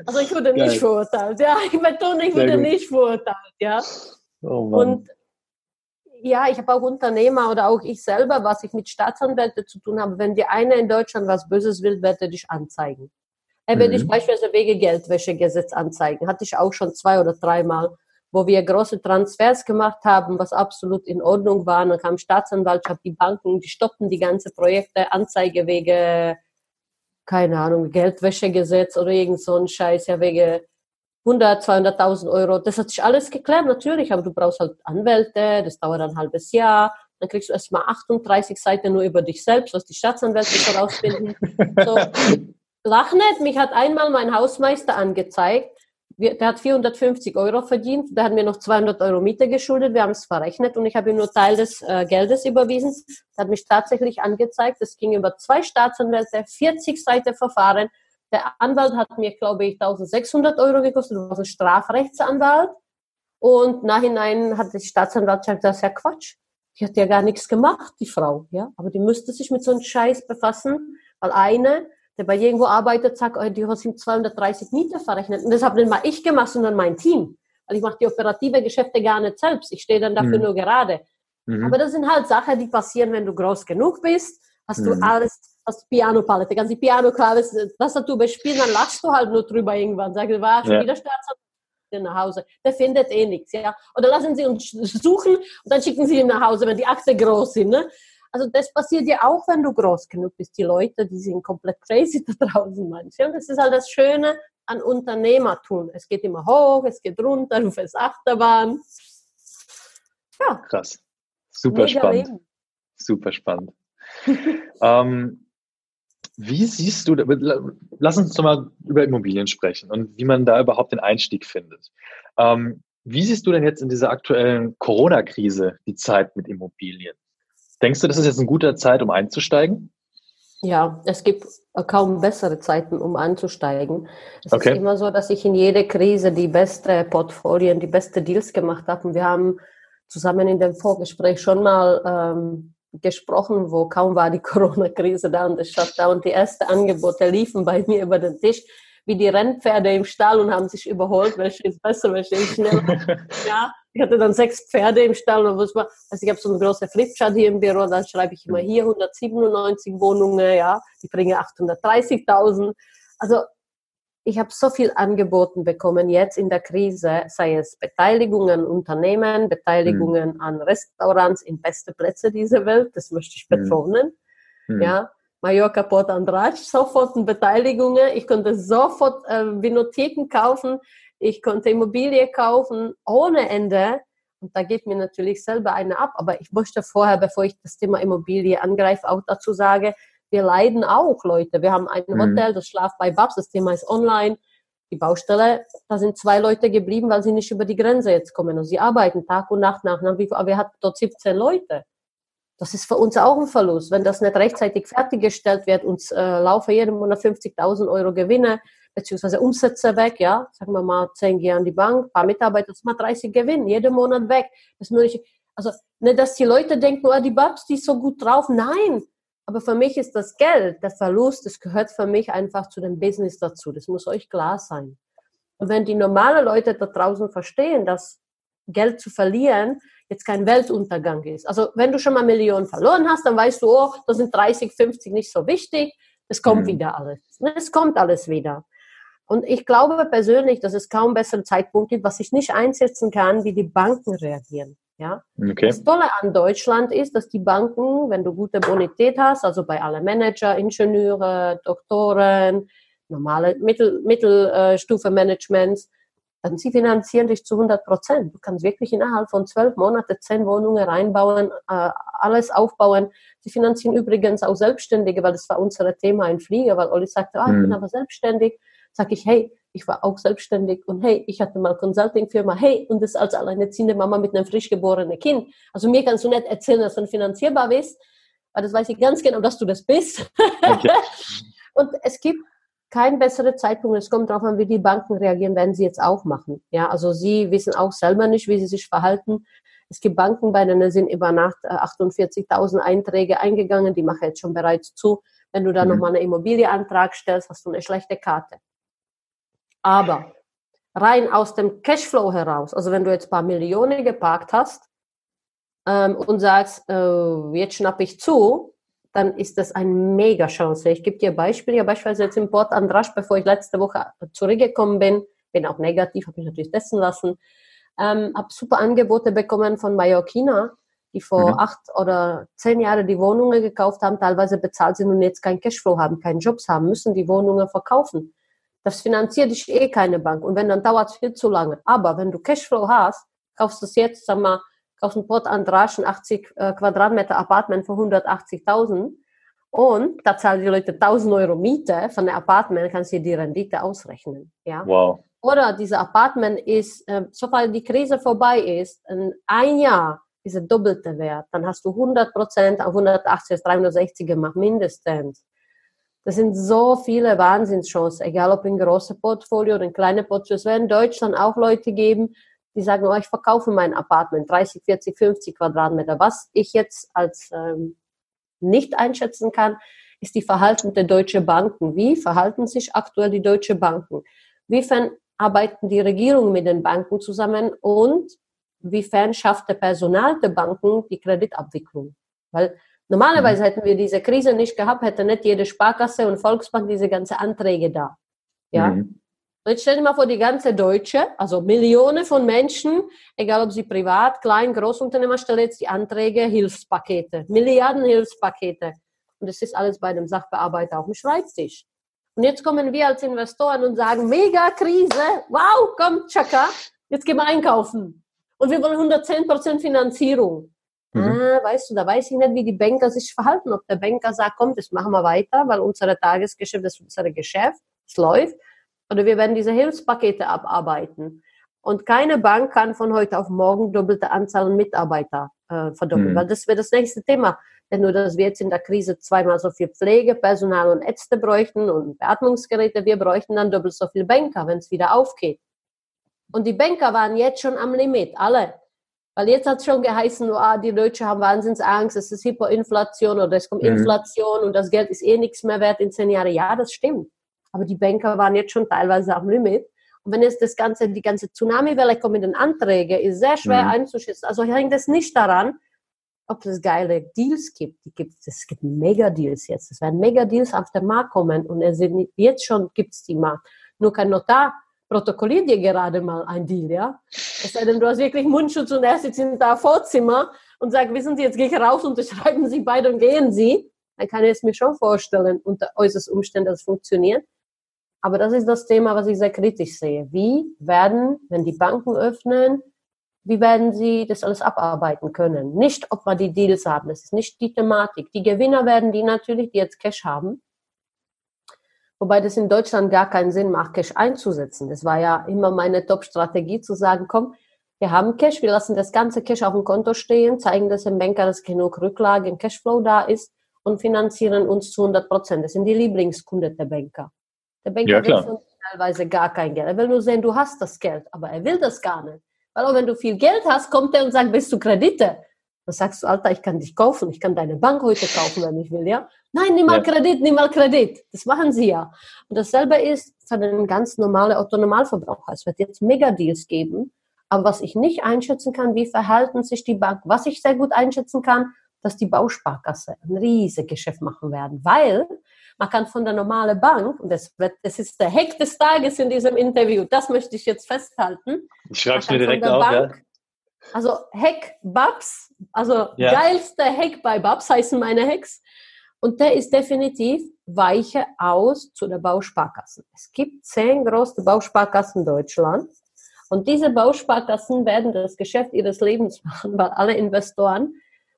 [SPEAKER 1] Also ich wurde Geil. nicht verurteilt. Ja, ich betone, ich wurde nicht verurteilt, ja. Oh und ja, ich habe auch Unternehmer oder auch ich selber, was ich mit Staatsanwälten zu tun habe. Wenn dir einer in Deutschland was Böses will, wird er dich anzeigen. Er wird mhm. dich beispielsweise wegen Geldwäschegesetz anzeigen. Hatte ich auch schon zwei oder dreimal, wo wir große Transfers gemacht haben, was absolut in Ordnung war. Dann kam Staatsanwaltschaft, die Banken, die stoppten die ganze Projekte, Anzeige wegen, keine Ahnung, Geldwäschegesetz oder irgend so ein Scheiß, ja, wegen 100, 200.000 Euro. Das hat sich alles geklärt, natürlich, aber du brauchst halt Anwälte, das dauert ein halbes Jahr. Dann kriegst du erstmal 38 Seiten nur über dich selbst, was die Staatsanwälte herausfinden. So, lach nicht, mich hat einmal mein Hausmeister angezeigt. Der hat 450 Euro verdient, der hat mir noch 200 Euro Miete geschuldet, wir haben es verrechnet und ich habe ihm nur Teil des äh, Geldes überwiesen. Der hat mich tatsächlich angezeigt, das ging über zwei Staatsanwälte, 40 Seiten Verfahren der Anwalt hat mir, glaube ich, 1600 Euro gekostet, du warst ein Strafrechtsanwalt. Und nachhinein hat die Staatsanwaltschaft gesagt, das ist ja Quatsch. Die hat ja gar nichts gemacht, die Frau, ja. Aber die müsste sich mit so einem Scheiß befassen, weil eine, der bei irgendwo arbeitet, sagt, oh, die hast ihm 230 Miete verrechnet. Und das habe nicht mal ich gemacht, sondern mein Team. Weil ich mache die operative Geschäfte gar nicht selbst. Ich stehe dann dafür mhm. nur gerade. Mhm. Aber das sind halt Sachen, die passieren, wenn du groß genug bist. Hast mhm. du alles hast Piano-Palette, kannst die Piano-Klaves, Tastatur bespielen, dann lachst du halt nur drüber irgendwann. Sagst, du, war schon ja. wieder Staatsanwalt nach Hause. Der findet eh nichts, ja. Oder lassen sie uns suchen und dann schicken sie ihn nach Hause, wenn die Akte groß sind, ne? Also das passiert ja auch, wenn du groß genug bist. Die Leute, die sind komplett crazy da draußen manchmal. Das ist halt das Schöne an Unternehmertum. Es geht immer hoch, es geht runter, du fährst Achterbahn.
[SPEAKER 3] Ja. Krass. Super Mega spannend. Leben. Super spannend. ähm, wie siehst du, lass uns doch mal über Immobilien sprechen und wie man da überhaupt den Einstieg findet. Ähm, wie siehst du denn jetzt in dieser aktuellen Corona-Krise die Zeit mit Immobilien? Denkst du, das ist jetzt eine gute Zeit, um einzusteigen?
[SPEAKER 1] Ja, es gibt kaum bessere Zeiten, um einzusteigen. Es okay. ist immer so, dass ich in jeder Krise die beste Portfolien, die beste Deals gemacht habe. Und wir haben zusammen in dem Vorgespräch schon mal ähm, gesprochen, wo kaum war die Corona-Krise da und das Shutdown. Die ersten Angebote liefen bei mir über den Tisch wie die Rennpferde im Stall und haben sich überholt, welche ist besser, welche ist schneller. ja, ich hatte dann sechs Pferde im Stall und war, also ich habe so eine große Flipchart hier im Büro, dann schreibe ich immer hier 197 Wohnungen, ja, die bringen 830.000. Also ich habe so viel angeboten bekommen jetzt in der Krise, sei es Beteiligungen an Unternehmen, Beteiligungen mhm. an Restaurants in beste Plätze dieser Welt, das möchte ich mhm. betonen. Mhm. Ja, Mallorca Port Andrade, sofort Beteiligungen. Ich konnte sofort äh, Vinotheken kaufen, ich konnte Immobilie kaufen ohne Ende. Und da geht mir natürlich selber eine ab. Aber ich möchte vorher, bevor ich das Thema Immobilie angreife, auch dazu sagen, wir leiden auch, Leute. Wir haben ein mhm. Hotel, das schlaft bei Babs, das Thema ist online. Die Baustelle, da sind zwei Leute geblieben, weil sie nicht über die Grenze jetzt kommen. Und sie arbeiten Tag und Nacht nach. nach wie, aber wir hatten dort 17 Leute. Das ist für uns auch ein Verlust. Wenn das nicht rechtzeitig fertiggestellt wird, uns äh, laufen jeden Monat 50.000 Euro Gewinne beziehungsweise Umsätze weg, ja, sagen wir mal 10 gehen an die Bank, paar Mitarbeiter, das macht 30 Gewinn, jeden Monat weg. Das ich, also nicht, dass die Leute denken, oh, die Babs, die ist so gut drauf. Nein, aber für mich ist das Geld, der Verlust, das gehört für mich einfach zu dem Business dazu. Das muss euch klar sein. Und wenn die normalen Leute da draußen verstehen, dass Geld zu verlieren jetzt kein Weltuntergang ist. Also wenn du schon mal Millionen verloren hast, dann weißt du, oh, das sind 30, 50 nicht so wichtig. Es kommt mhm. wieder alles. Es kommt alles wieder. Und ich glaube persönlich, dass es kaum besseren Zeitpunkt gibt, was ich nicht einsetzen kann, wie die Banken reagieren. Ja? Okay. Das Tolle an Deutschland ist, dass die Banken, wenn du gute Bonität hast, also bei alle Manager, Ingenieure, Doktoren, normale Mittel, Mittelstufe-Managements, dann sie finanzieren dich zu 100 Prozent. Du kannst wirklich innerhalb von zwölf Monaten zehn Wohnungen reinbauen, äh, alles aufbauen. Sie finanzieren übrigens auch Selbstständige, weil das war unser Thema in Flieger, weil Olli sagte, ah, ich bin mhm. aber selbstständig. Sag ich, hey, ich war auch selbstständig und hey, ich hatte mal Consulting-Firma, hey, und das als alleinerziehende Mama mit einem frisch geborenen Kind. Also mir kannst du nicht erzählen, dass du finanzierbar bist, weil das weiß ich ganz genau, dass du das bist. Okay. und es gibt kein besserer Zeitpunkt. Es kommt darauf an, wie die Banken reagieren, werden sie jetzt auch machen. Ja, also sie wissen auch selber nicht, wie sie sich verhalten. Es gibt Banken, bei denen sind über Nacht 48.000 äh, Einträge eingegangen, die machen jetzt schon bereits zu. Wenn du da mhm. nochmal einen Immobilieantrag stellst, hast du eine schlechte Karte. Aber rein aus dem Cashflow heraus, also wenn du jetzt ein paar Millionen geparkt hast ähm, und sagst, äh, jetzt schnappe ich zu, dann ist das eine mega Chance. Ich gebe dir Beispiele. Ja, beispielsweise jetzt im Port Andrasch, bevor ich letzte Woche zurückgekommen bin, bin auch negativ, habe mich natürlich testen lassen, ähm, habe super Angebote bekommen von Mallorquina, die vor mhm. acht oder zehn Jahren die Wohnungen gekauft haben, teilweise bezahlt sind und jetzt keinen Cashflow haben, keinen Jobs haben, müssen die Wohnungen verkaufen. Das finanziert dich eh keine Bank. Und wenn, dann dauert es viel zu lange. Aber wenn du Cashflow hast, kaufst du es jetzt, sag mal, kaufst ein Port ein 80 äh, Quadratmeter Apartment für 180.000 und da zahlen die Leute 1000 Euro Miete von der Apartment, kannst du dir die Rendite ausrechnen. Ja? Wow. Oder dieser Apartment ist, äh, sobald die Krise vorbei ist, in ein Jahr dieser doppelte Wert, dann hast du 100 Prozent auf 180 360 gemacht, mindestens. Das sind so viele Wahnsinnschancen, egal ob in große Portfolio oder in kleine Portfolio. Es werden in Deutschland auch Leute geben, die sagen, oh, ich verkaufe mein Apartment, 30, 40, 50 Quadratmeter. Was ich jetzt als ähm, nicht einschätzen kann, ist die Verhalten der deutschen Banken. Wie verhalten sich aktuell die deutschen Banken? Wiefern arbeiten die Regierungen mit den Banken zusammen und wiefern schafft der Personal der Banken die Kreditabwicklung? Weil normalerweise mhm. hätten wir diese Krise nicht gehabt, hätte nicht jede Sparkasse und Volksbank diese ganze Anträge da. Ja. Mhm. Und jetzt stell dir mal vor, die ganze Deutsche, also Millionen von Menschen, egal ob sie privat, klein, Großunternehmer, stellen jetzt die Anträge, Hilfspakete, Milliarden Hilfspakete. Und das ist alles bei dem Sachbearbeiter auf dem Schreibtisch. Und jetzt kommen wir als Investoren und sagen, mega Krise, wow, komm, Chaka, jetzt gehen wir einkaufen. Und wir wollen 110% Finanzierung. Mhm. Ah, weißt du, da weiß ich nicht, wie die Banker sich verhalten. Ob der Banker sagt, komm, das machen wir weiter, weil unser Tagesgeschäft, das ist unser Geschäft, es läuft oder wir werden diese Hilfspakete abarbeiten. Und keine Bank kann von heute auf morgen doppelte Anzahl Mitarbeiter äh, verdoppeln, mhm. weil das wäre das nächste Thema. Denn nur, dass wir jetzt in der Krise zweimal so viel Pflegepersonal und Ärzte bräuchten und Beatmungsgeräte, wir bräuchten dann doppelt so viel Banker, wenn es wieder aufgeht. Und die Banker waren jetzt schon am Limit, alle. Weil jetzt hat es schon geheißen, oh, die Deutschen haben Wahnsinnsangst, es ist Hyperinflation oder es kommt mhm. Inflation und das Geld ist eh nichts mehr wert in zehn Jahren. Ja, das stimmt. Aber die Banker waren jetzt schon teilweise am Limit. Und wenn jetzt das ganze, die ganze Tsunami-Welle kommt mit den Anträgen, ist sehr schwer mhm. einzuschätzen. Also hängt es nicht daran, ob es geile Deals gibt. Die gibt es gibt Mega-Deals jetzt. Es werden Mega-Deals auf den Markt kommen und es sind, jetzt schon gibt es die mal. Nur kein Notar protokolliert dir gerade mal ein Deal, ja? Es sei denn, du hast wirklich Mundschutz und er sitzt in der Vorzimmer und sagt, wissen Sie, jetzt gehe ich raus, unterschreiben Sie beide und gehen Sie. Dann kann ich es mir schon vorstellen, unter äußerst Umständen, dass es funktioniert. Aber das ist das Thema, was ich sehr kritisch sehe. Wie werden, wenn die Banken öffnen, wie werden sie das alles abarbeiten können? Nicht, ob wir die Deals haben, das ist nicht die Thematik. Die Gewinner werden die natürlich, die jetzt Cash haben. Wobei das in Deutschland gar keinen Sinn macht, Cash einzusetzen. Das war ja immer meine Top-Strategie, zu sagen, komm, wir haben Cash, wir lassen das ganze Cash auf dem Konto stehen, zeigen das dem Banker, dass genug Rücklage im Cashflow da ist und finanzieren uns zu 100 Prozent. Das sind die Lieblingskunden der Banker. Der Banker ja, will von teilweise gar kein Geld. Er will nur sehen, du hast das Geld, aber er will das gar nicht. Weil auch wenn du viel Geld hast, kommt er und sagt, bist du Kredite? Dann sagst du, Alter, ich kann dich kaufen, ich kann deine Bank heute kaufen, wenn ich will, ja? Nein, nimm mal ja. Kredit, nimm mal Kredit. Das machen sie ja. Und dasselbe ist für den ganz normalen Autonomalverbraucher. Es wird jetzt Megadeals geben, aber was ich nicht einschätzen kann, wie verhalten sich die Bank, was ich sehr gut einschätzen kann, dass die Bausparkasse ein riesiges Geschäft machen werden, weil man kann von der normalen Bank, und das, wird, das ist der Hack des Tages in diesem Interview, das möchte ich jetzt festhalten.
[SPEAKER 3] Ich schreibe es mir direkt auf, Bank, ja.
[SPEAKER 1] Also Hack Babs, also ja. geilster Hack bei Babs heißen meine Hacks. Und der ist definitiv weiche aus zu der Bausparkassen. Es gibt zehn große Bausparkassen Deutschland. Und diese Bausparkassen werden das Geschäft ihres Lebens machen, weil alle Investoren,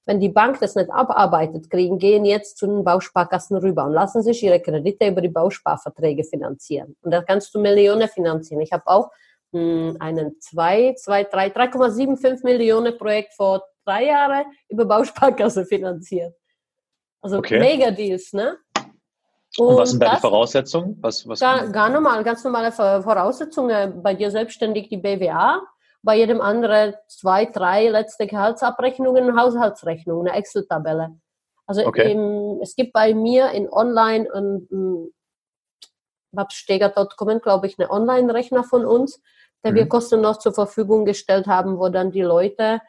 [SPEAKER 1] wenn die Bank das nicht abarbeitet kriegen, gehen jetzt zu den Bausparkassen rüber und lassen sich ihre Kredite über die Bausparverträge finanzieren. Und da kannst du Millionen finanzieren. Ich habe auch hm, einen 2, 2, 3, 3,75 Millionen Projekt vor drei Jahren über Bausparkasse finanziert. Also okay. Mega-Deals, ne?
[SPEAKER 3] Und, und was sind da die Voraussetzungen? Was, was
[SPEAKER 1] gar, gar normal, ganz normale Voraussetzungen. Bei dir selbstständig die BWA, bei jedem anderen zwei, drei letzte Gehaltsabrechnungen, Haushaltsrechnung, eine Excel-Tabelle. Also okay. im, es gibt bei mir in Online und websteger.com, glaube ich, eine Online-Rechner von uns, der mhm. wir kostenlos zur Verfügung gestellt haben, wo dann die Leute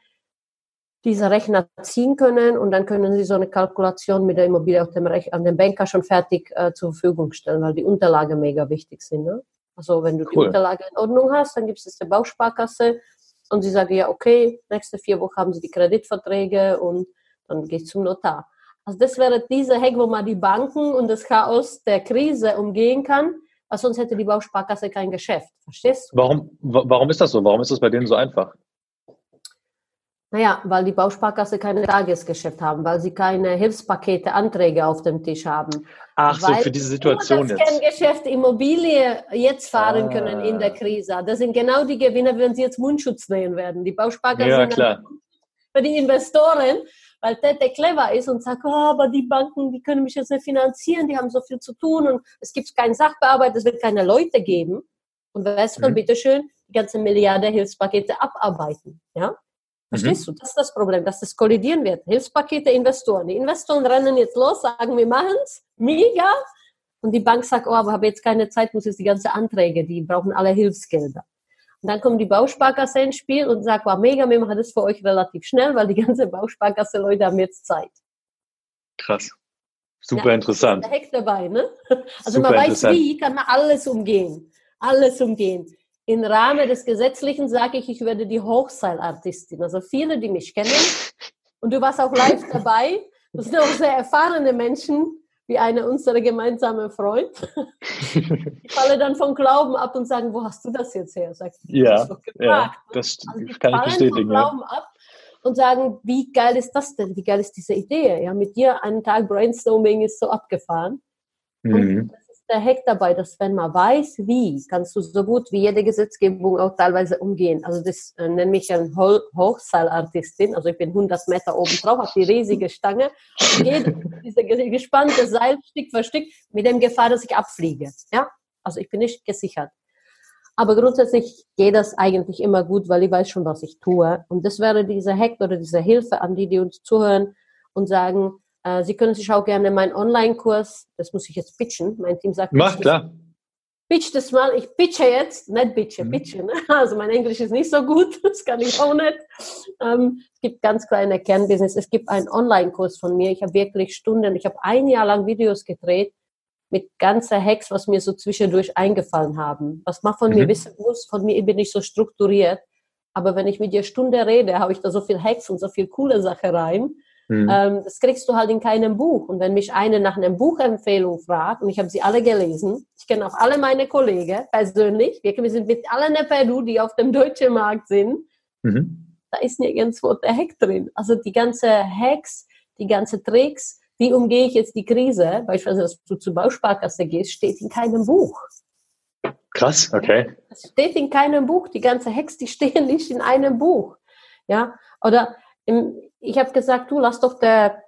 [SPEAKER 1] diese Rechner ziehen können und dann können Sie so eine Kalkulation mit der Immobilie auf dem Rech an den Banker schon fertig äh, zur Verfügung stellen, weil die Unterlagen mega wichtig sind. Ne? Also wenn du cool. die Unterlagen in Ordnung hast, dann gibst du es der Bausparkasse und sie sagen ja, okay, nächste vier Wochen haben sie die Kreditverträge und dann geht zum Notar. Also das wäre diese Hack, wo man die Banken und das Chaos der Krise umgehen kann, weil sonst hätte die Bausparkasse kein Geschäft. Verstehst
[SPEAKER 3] du? Warum, warum ist das so? Warum ist das bei denen so einfach?
[SPEAKER 1] Naja, weil die Bausparkasse keine Tagesgeschäft haben, weil sie keine Hilfspakete, Anträge auf dem Tisch haben.
[SPEAKER 3] Ach weil so, für diese Situation
[SPEAKER 1] jetzt. Kerngeschäft Immobilie jetzt fahren ah. können in der Krise. Das sind genau die Gewinner, wenn sie jetzt Mundschutz nähen werden. Die Bausparkasse
[SPEAKER 3] ja, klar.
[SPEAKER 1] für die Investoren, weil der clever ist und sagt, oh, aber die Banken, die können mich jetzt nicht finanzieren, die haben so viel zu tun und es gibt keinen Sachbearbeiter, es wird keine Leute geben. Und weißt du, mhm. bitteschön, die ganze Milliarde Hilfspakete abarbeiten. Ja? Verstehst mhm. du? Das ist das Problem, dass das kollidieren wird. Hilfspakete, Investoren. Die Investoren rennen jetzt los, sagen, wir machen es, mega. Und die Bank sagt, oh, aber habe jetzt keine Zeit, muss jetzt die ganzen Anträge, die brauchen alle Hilfsgelder. Und dann kommt die Bausparkasse ins Spiel und sagt, wow, mega, wir machen das für euch relativ schnell, weil die ganze Bausparkasse-Leute haben jetzt Zeit.
[SPEAKER 3] Krass. Super ja, interessant.
[SPEAKER 1] Der Heck dabei, ne? Also Super man weiß, wie kann man alles umgehen. Alles umgehen im Rahmen des Gesetzlichen sage ich, ich werde die Hochseilartistin. Also viele, die mich kennen, und du warst auch live dabei, das sind auch sehr erfahrene Menschen, wie eine unserer gemeinsame Freund. Ich falle dann vom Glauben ab und sagen, wo hast du das jetzt her?
[SPEAKER 3] Sagst du, ja, ja, das also kann ich bestätigen. Vom
[SPEAKER 1] Glauben ab und sagen, wie geil ist das denn? Wie geil ist diese Idee? Ja, mit dir einen Tag Brainstorming ist so abgefahren. Mhm der Hack dabei, dass wenn man weiß, wie, kannst du so gut wie jede Gesetzgebung auch teilweise umgehen. Also das äh, nenne ich ein Ho Hochseilartistin. Also ich bin 100 Meter oben drauf auf die riesige Stange und gehe diese gespannte Seil Stück für Stück mit dem Gefahr, dass ich abfliege. Ja, also ich bin nicht gesichert. Aber grundsätzlich geht das eigentlich immer gut, weil ich weiß schon, was ich tue. Und das wäre dieser Hack oder diese Hilfe an die, die uns zuhören und sagen, Sie können sich auch gerne meinen Online-Kurs, das muss ich jetzt pitchen, mein Team sagt,
[SPEAKER 3] Mach, klar.
[SPEAKER 1] Pitch das mal, ich pitche jetzt, nicht bitche, mhm. pitche. Ne? Also mein Englisch ist nicht so gut, das kann ich auch nicht. Ähm, es gibt ganz kleine Kernbusiness. Es gibt einen Online-Kurs von mir. Ich habe wirklich Stunden, ich habe ein Jahr lang Videos gedreht mit ganzer Hacks, was mir so zwischendurch eingefallen haben. Was man von mhm. mir wissen muss, von mir bin ich so strukturiert. Aber wenn ich mit dir Stunde rede, habe ich da so viel Hacks und so viel coole Sachen rein Mhm. Ähm, das kriegst du halt in keinem Buch. Und wenn mich eine nach einer Buchempfehlung fragt, und ich habe sie alle gelesen, ich kenne auch alle meine Kollegen persönlich, wir, sind mit allen in Peru, die auf dem deutschen Markt sind, mhm. da ist nirgendwo der Hack drin. Also die ganze Hacks, die ganze Tricks, wie umgehe ich jetzt die Krise, beispielsweise, dass du zur Bausparkasse gehst, steht in keinem Buch.
[SPEAKER 3] Krass, okay.
[SPEAKER 1] Das steht in keinem Buch. Die ganze Hex, die stehen nicht in einem Buch. Ja, oder im, ich habe gesagt, du lass doch der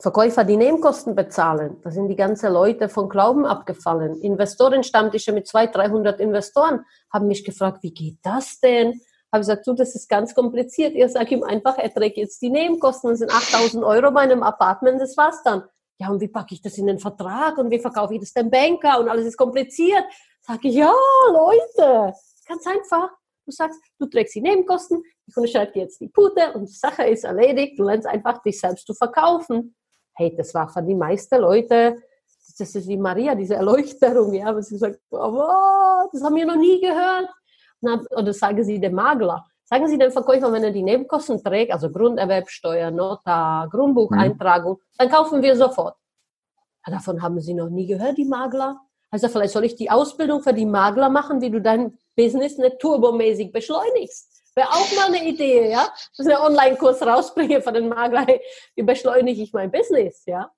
[SPEAKER 1] Verkäufer die Nebenkosten bezahlen. Da sind die ganzen Leute von Glauben abgefallen. Investorenstammtische mit 200, 300 Investoren haben mich gefragt, wie geht das denn? Habe ich gesagt, du, das ist ganz kompliziert. Ich sage ihm einfach, er trägt jetzt die Nebenkosten. Das sind 8000 Euro bei einem Apartment, das war's dann. Ja, und wie packe ich das in den Vertrag und wie verkaufe ich das dem Banker und alles ist kompliziert. Sage ich, ja, Leute, ganz einfach. Du sagst, du trägst die Nebenkosten, ich unterschreibe dir jetzt die Pute und die Sache ist erledigt. Du lernst einfach, dich selbst zu verkaufen. Hey, das war für die meisten Leute, das ist wie Maria, diese Erleuchterung, ja, was sie sagt, oh, das haben wir noch nie gehört. Oder sagen sie dem Makler, sagen Sie dem Verkäufer, wenn er die Nebenkosten trägt, also Grunderwerbsteuer, Notar, Grundbucheintragung, mhm. dann kaufen wir sofort. Ja, davon haben Sie noch nie gehört, die Makler? Also vielleicht soll ich die Ausbildung für die Makler machen, wie du dein Business nicht turbomäßig beschleunigst. Wäre auch mal eine Idee, ja? Dass ich einen Online-Kurs rausbringe von den Makler, wie beschleunige ich mein Business, ja?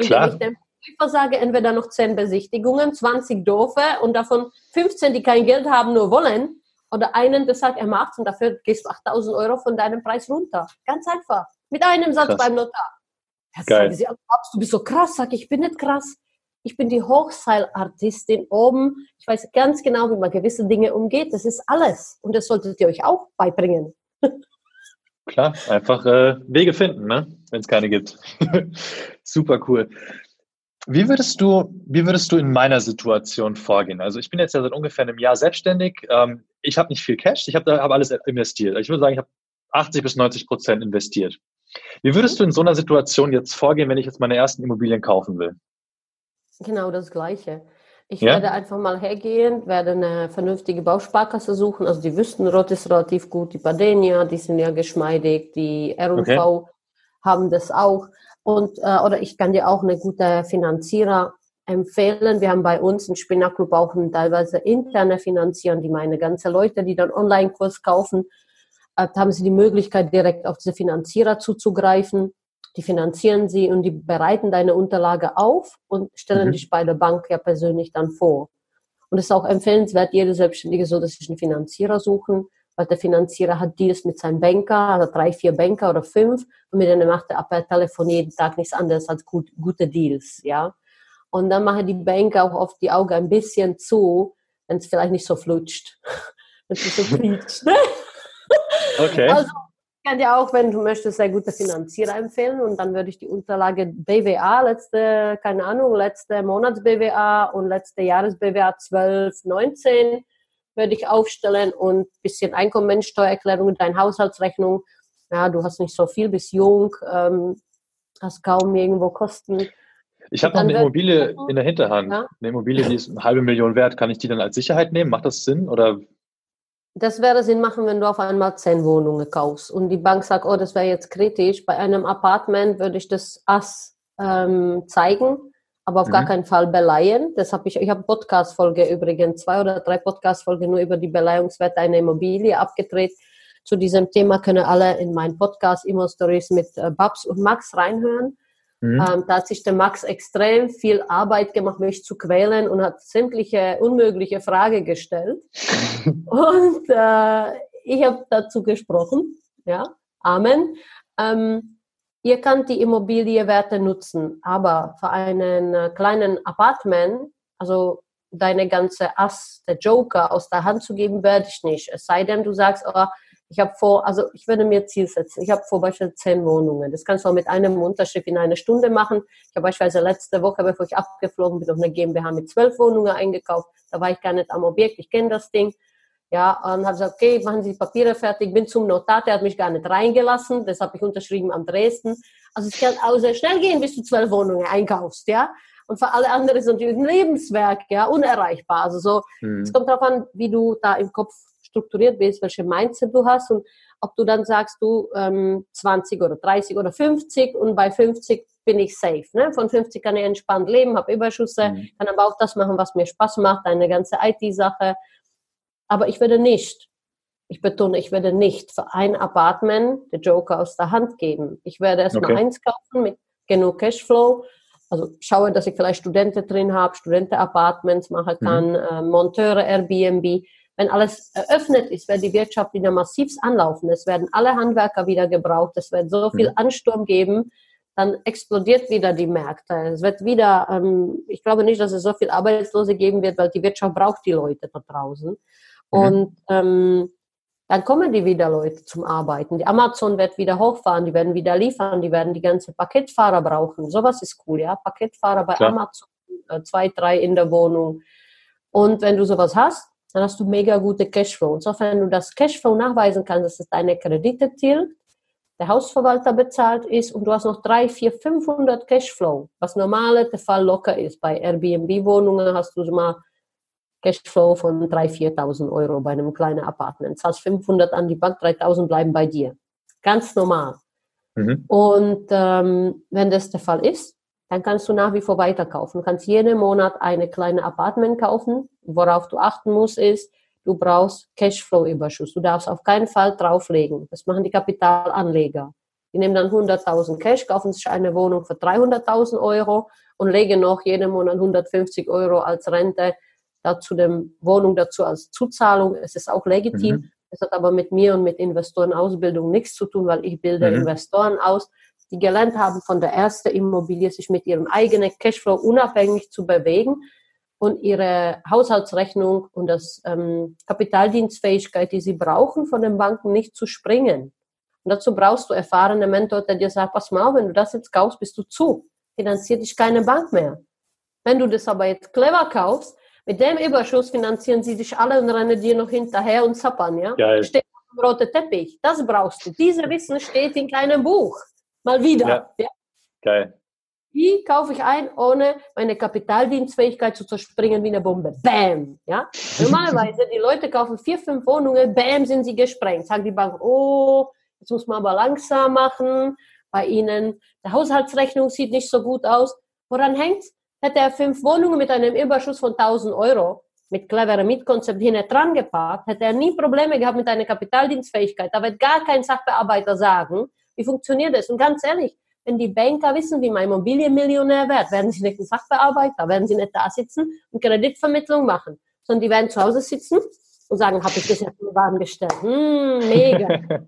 [SPEAKER 3] Klar.
[SPEAKER 1] Indem ich dem sage, entweder noch 10 Besichtigungen, 20 doofe und davon 15, die kein Geld haben, nur wollen. Oder einen, der sagt, er macht und dafür gehst du 8000 Euro von deinem Preis runter. Ganz einfach. Mit einem Satz krass. beim Notar. Jetzt Geil. sie, du bist so krass. Sag ich, ich bin nicht krass ich bin die Hochseilartistin oben. Ich weiß ganz genau, wie man gewisse Dinge umgeht. Das ist alles. Und das solltet ihr euch auch beibringen.
[SPEAKER 3] Klar, einfach äh, Wege finden, ne? wenn es keine gibt. Super cool. Wie würdest du, wie würdest du in meiner Situation vorgehen? Also ich bin jetzt ja seit ungefähr einem Jahr selbstständig. Ähm, ich habe nicht viel Cash, ich habe hab alles investiert. Ich würde sagen, ich habe 80 bis 90 Prozent investiert. Wie würdest du in so einer Situation jetzt vorgehen, wenn ich jetzt meine ersten Immobilien kaufen will?
[SPEAKER 1] Genau das Gleiche. Ich ja? werde einfach mal hergehen, werde eine vernünftige Bausparkasse suchen. Also die Wüstenrot ist relativ gut, die Badenia, die sind ja geschmeidig, die R&V okay. haben das auch. Und, äh, oder ich kann dir auch eine gute Finanzierer empfehlen. Wir haben bei uns im Spinnerclub auch teilweise interne Finanzierer, die meine ganze Leute, die dann Online-Kurs kaufen, äh, haben sie die Möglichkeit, direkt auf diese Finanzierer zuzugreifen die finanzieren sie und die bereiten deine Unterlage auf und stellen mhm. dich bei der Bank ja persönlich dann vor. Und es ist auch empfehlenswert, jede Selbstständige so, dass sich einen Finanzierer suchen, weil der Finanzierer hat Deals mit seinem Banker, also drei, vier Banker oder fünf, und mit denen macht er per Telefon jeden Tag nichts anderes als gut, gute Deals, ja. Und dann machen die Banker auch oft die Augen ein bisschen zu, wenn es vielleicht nicht so flutscht. wenn es so quietscht. Ne?
[SPEAKER 3] Okay.
[SPEAKER 1] Also, kann dir auch, wenn du möchtest, sehr gute Finanzierer empfehlen und dann würde ich die Unterlage BWA, letzte, keine Ahnung, letzte Monats BWA und letzte Jahres BWA 12, 19 würde ich aufstellen und bisschen Einkommensteuererklärung, deine Haushaltsrechnung. Ja, du hast nicht so viel, bist jung, ähm, hast kaum irgendwo Kosten.
[SPEAKER 3] Ich habe noch eine Immobilie in der Hinterhand. Ja? Eine Immobilie, die ist eine halbe Million wert. Kann ich die dann als Sicherheit nehmen? Macht das Sinn? Oder
[SPEAKER 1] das wäre Sinn machen, wenn du auf einmal zehn Wohnungen kaufst und die Bank sagt, oh, das wäre jetzt kritisch. Bei einem Apartment würde ich das Ass ähm, zeigen, aber auf mhm. gar keinen Fall beleihen. Das habe ich, ich habe Podcast-Folge übrigens, zwei oder drei Podcast-Folge nur über die Beleihungswerte einer Immobilie abgedreht. Zu diesem Thema können alle in meinen Podcast Immo Stories mit äh, Babs und Max reinhören. Mhm. Ähm, da hat sich der Max extrem viel Arbeit gemacht, mich zu quälen und hat sämtliche unmögliche Fragen gestellt. und äh, ich habe dazu gesprochen. Ja, Amen. Ähm, ihr könnt die Immobilienwerte nutzen, aber für einen äh, kleinen Apartment, also deine ganze Ass, der Joker aus der Hand zu geben, werde ich nicht. Es sei denn, du sagst, oh, ich habe vor, also ich würde mir Ziel setzen. Ich habe vor beispielsweise zehn Wohnungen. Das kannst du auch mit einem Unterschiff in einer Stunde machen. Ich habe beispielsweise letzte Woche, bevor ich abgeflogen bin, noch eine GmbH mit zwölf Wohnungen eingekauft. Da war ich gar nicht am Objekt. Ich kenne das Ding. Ja, und habe gesagt, okay, machen Sie die Papiere fertig. Bin zum Notar, der hat mich gar nicht reingelassen. Das habe ich unterschrieben am Dresden. Also es kann auch sehr schnell gehen, bis du zwölf Wohnungen einkaufst, ja. Und für alle anderen ist natürlich ein Lebenswerk, ja, unerreichbar. Also so, hm. es kommt darauf an, wie du da im Kopf strukturiert bist, welche Mindset du hast und ob du dann sagst, du ähm, 20 oder 30 oder 50 und bei 50 bin ich safe. Ne? Von 50 kann ich entspannt leben, habe Überschüsse, mhm. kann aber auch das machen, was mir Spaß macht, eine ganze IT-Sache. Aber ich würde nicht, ich betone, ich werde nicht für ein Apartment den Joker aus der Hand geben. Ich werde erst okay. mal eins kaufen mit genug Cashflow Also schaue, dass ich vielleicht Studenten drin habe, Studentenapartments machen mhm. kann, mhm. äh, Monteure, Airbnb. Wenn alles eröffnet ist, wird die Wirtschaft wieder massiv anlaufen. Es werden alle Handwerker wieder gebraucht. Es wird so viel mhm. Ansturm geben, dann explodiert wieder die Märkte. Es wird wieder, ähm, ich glaube nicht, dass es so viel Arbeitslose geben wird, weil die Wirtschaft braucht die Leute da draußen. Mhm. Und ähm, dann kommen die wieder Leute zum Arbeiten. Die Amazon wird wieder hochfahren, die werden wieder liefern, die werden die ganze Paketfahrer brauchen. Sowas ist cool, ja. Paketfahrer bei Klar. Amazon, äh, zwei, drei in der Wohnung. Und wenn du sowas hast, dann hast du mega gute Cashflow. Und so, wenn du das Cashflow nachweisen kannst, dass es deine Kredite tilgt, der Hausverwalter bezahlt ist und du hast noch drei, vier, 500 Cashflow, was normale der Fall locker ist. Bei Airbnb-Wohnungen hast du mal Cashflow von 3.000, 4.000 Euro bei einem kleinen Apartment. Zahlst 500 an die Bank, 3.000 bleiben bei dir. Ganz normal. Mhm. Und ähm, wenn das der Fall ist, dann kannst du nach wie vor weiterkaufen. Du kannst jeden Monat eine kleine Apartment kaufen. Worauf du achten musst, ist, du brauchst Cashflow-Überschuss. Du darfst auf keinen Fall drauflegen. Das machen die Kapitalanleger. Die nehmen dann 100.000 Cash, kaufen sich eine Wohnung für 300.000 Euro und legen noch jeden Monat 150 Euro als Rente dazu dem Wohnung dazu als Zuzahlung. Es ist auch legitim. Mhm. Es hat aber mit mir und mit Investorenausbildung nichts zu tun, weil ich bilde mhm. Investoren aus, die gelernt haben, von der ersten Immobilie sich mit ihrem eigenen Cashflow unabhängig zu bewegen und ihre Haushaltsrechnung und das ähm, Kapitaldienstfähigkeit, die sie brauchen, von den Banken nicht zu springen. Und dazu brauchst du erfahrene Mentor, der dir sagt, pass mal, wenn du das jetzt kaufst, bist du zu. Finanziert dich keine Bank mehr. Wenn du das aber jetzt clever kaufst, mit dem Überschuss finanzieren sie sich alle und rennen dir noch hinterher und zappern, ja? Geil. Steht auf dem roten Teppich. Das brauchst du. Diese Wissen steht in keinem Buch. Mal wieder. Ja. ja?
[SPEAKER 3] Geil.
[SPEAKER 1] Wie kaufe ich ein, ohne meine Kapitaldienstfähigkeit zu zerspringen wie eine Bombe? Bam! Ja? Normalerweise, die Leute kaufen vier, fünf Wohnungen, bam, sind sie gesprengt. Sagt die Bank, oh, jetzt muss man aber langsam machen. Bei ihnen, die Haushaltsrechnung sieht nicht so gut aus. Woran hängt's? Hätte er fünf Wohnungen mit einem Überschuss von 1000 Euro mit cleverem Mietkonzept hinten dran geparkt, hätte er nie Probleme gehabt mit einer Kapitaldienstfähigkeit. Da wird gar kein Sachbearbeiter sagen, wie funktioniert das? Und ganz ehrlich, wenn die Banker wissen, wie man Immobilienmillionär wird, werden sie nicht ein Sachbearbeiter, werden sie nicht da sitzen und Kreditvermittlung machen, sondern die werden zu Hause sitzen und sagen, habe ich das jetzt in Waren gestellt? Hm, mega.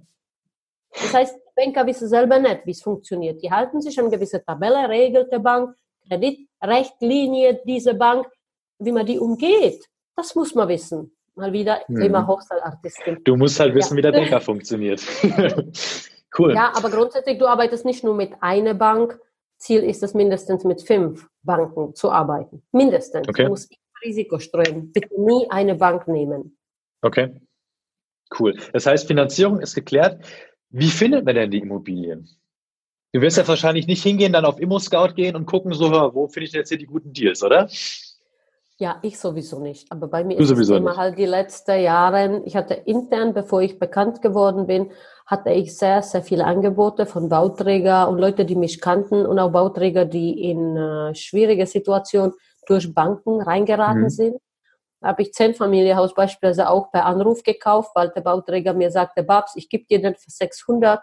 [SPEAKER 1] das heißt, die Banker wissen selber nicht, wie es funktioniert. Die halten sich an gewisse Tabelle, regelt der Bank, Kreditrechtlinie dieser Bank, wie man die umgeht. Das muss man wissen. Mal wieder hm. immer Hochsteilartistin.
[SPEAKER 3] Du musst halt wissen, ja. wie der Banker funktioniert.
[SPEAKER 1] cool. Ja, aber grundsätzlich, du arbeitest nicht nur mit einer Bank. Ziel ist es mindestens mit fünf Banken zu arbeiten. Mindestens. Okay. Du musst Risiko streuen. Bitte nie eine Bank nehmen.
[SPEAKER 3] Okay. Cool. Das heißt, Finanzierung ist geklärt. Wie findet man denn die Immobilien? Du wirst ja wahrscheinlich nicht hingehen, dann auf Immo-Scout gehen und gucken, so, wo finde ich denn jetzt hier die guten Deals, oder?
[SPEAKER 1] Ja, ich sowieso nicht. Aber bei mir du ist es immer nicht. halt die letzten Jahre, ich hatte intern, bevor ich bekannt geworden bin, hatte ich sehr, sehr viele Angebote von Bauträger und Leute, die mich kannten und auch Bauträger, die in äh, schwierige Situationen durch Banken reingeraten mhm. sind. Da habe ich zehn Familienhaus beispielsweise auch per Anruf gekauft, weil der Bauträger mir sagte, Babs, ich gebe dir den für 600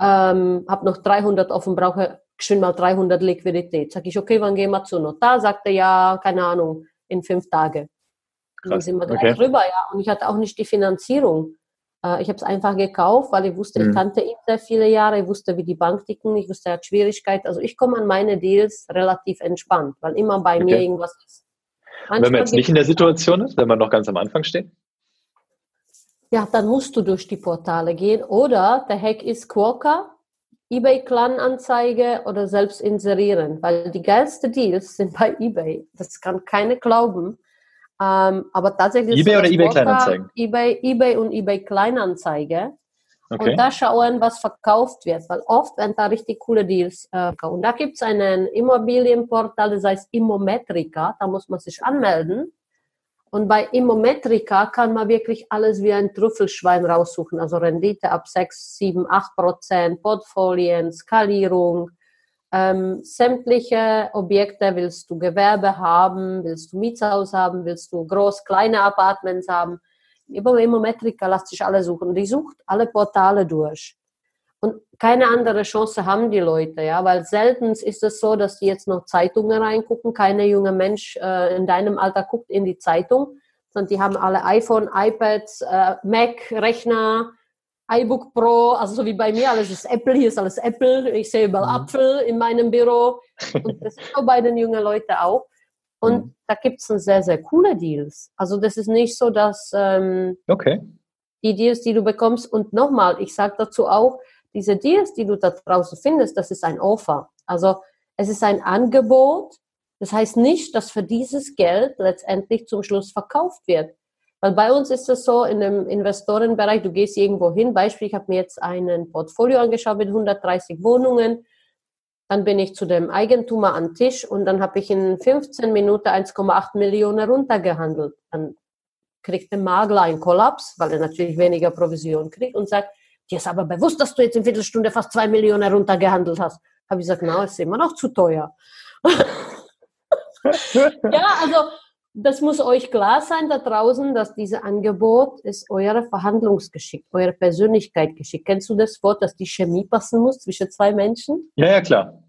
[SPEAKER 1] ähm, habe noch 300 offen, brauche schön mal 300 Liquidität. Sag ich, okay, wann gehen wir zu Notar? Sagt er, ja, keine Ahnung, in fünf Tage. Dann sind wir okay. drüber, ja. Und ich hatte auch nicht die Finanzierung. Äh, ich habe es einfach gekauft, weil ich wusste, mhm. ich kannte ihn sehr viele Jahre, ich wusste, wie die Bank ticken, ich wusste, er hat Schwierigkeiten. Also ich komme an meine Deals relativ entspannt, weil immer bei okay. mir irgendwas ist.
[SPEAKER 3] Manchmal wenn man jetzt nicht in der Situation ist, wenn man noch ganz am Anfang steht?
[SPEAKER 1] ja, dann musst du durch die Portale gehen. Oder der Hack ist Quokka, eBay Kleinanzeige oder selbst inserieren, weil die geilsten Deals sind bei eBay. Das kann keiner glauben. Ähm, aber tatsächlich
[SPEAKER 3] eBay oder eBay Kleinanzeigen?
[SPEAKER 1] eBay, eBay und eBay Kleinanzeige. Okay. Und da schauen, was verkauft wird, weil oft werden da richtig coole Deals. Äh, und da gibt es einen Immobilienportal, das heißt Immometrica, da muss man sich anmelden. Und bei Immometrika kann man wirklich alles wie ein Trüffelschwein raussuchen. Also Rendite ab 6, 7, 8 Prozent, Portfolien, Skalierung, ähm, sämtliche Objekte. Willst du Gewerbe haben? Willst du Mietshaus haben? Willst du groß, kleine Apartments haben? Über Immometrika lässt sich alle suchen. Die sucht alle Portale durch. Und keine andere Chance haben die Leute, ja, weil selten ist es so, dass die jetzt noch Zeitungen reingucken. Keiner junge Mensch äh, in deinem Alter guckt in die Zeitung, sondern die haben alle iPhone, iPads, äh, Mac, Rechner, iBook Pro, also so wie bei mir, alles ist Apple, hier ist alles Apple. Ich sehe überall mhm. Apfel in meinem Büro. Und das ist so bei den jungen Leuten auch. Und mhm. da gibt es sehr, sehr coole Deals. Also das ist nicht so, dass ähm,
[SPEAKER 3] okay.
[SPEAKER 1] die Deals, die du bekommst, und nochmal, ich sage dazu auch, diese Deals, die du da draußen findest, das ist ein Offer. Also es ist ein Angebot. Das heißt nicht, dass für dieses Geld letztendlich zum Schluss verkauft wird. Weil bei uns ist es so, in dem Investorenbereich, du gehst irgendwo hin, Beispiel, ich habe mir jetzt ein Portfolio angeschaut mit 130 Wohnungen, dann bin ich zu dem Eigentümer an Tisch und dann habe ich in 15 Minuten 1,8 Millionen runtergehandelt. Dann kriegt der Makler einen Kollaps, weil er natürlich weniger Provision kriegt und sagt, dir ist aber bewusst, dass du jetzt in Viertelstunde fast zwei Millionen runtergehandelt hast. Habe ich gesagt, na, ist immer noch zu teuer. ja, also das muss euch klar sein da draußen, dass dieses Angebot ist euer Verhandlungsgeschick, eure Persönlichkeit geschickt. Kennst du das Wort, dass die Chemie passen muss zwischen zwei Menschen?
[SPEAKER 3] Ja, ja, klar.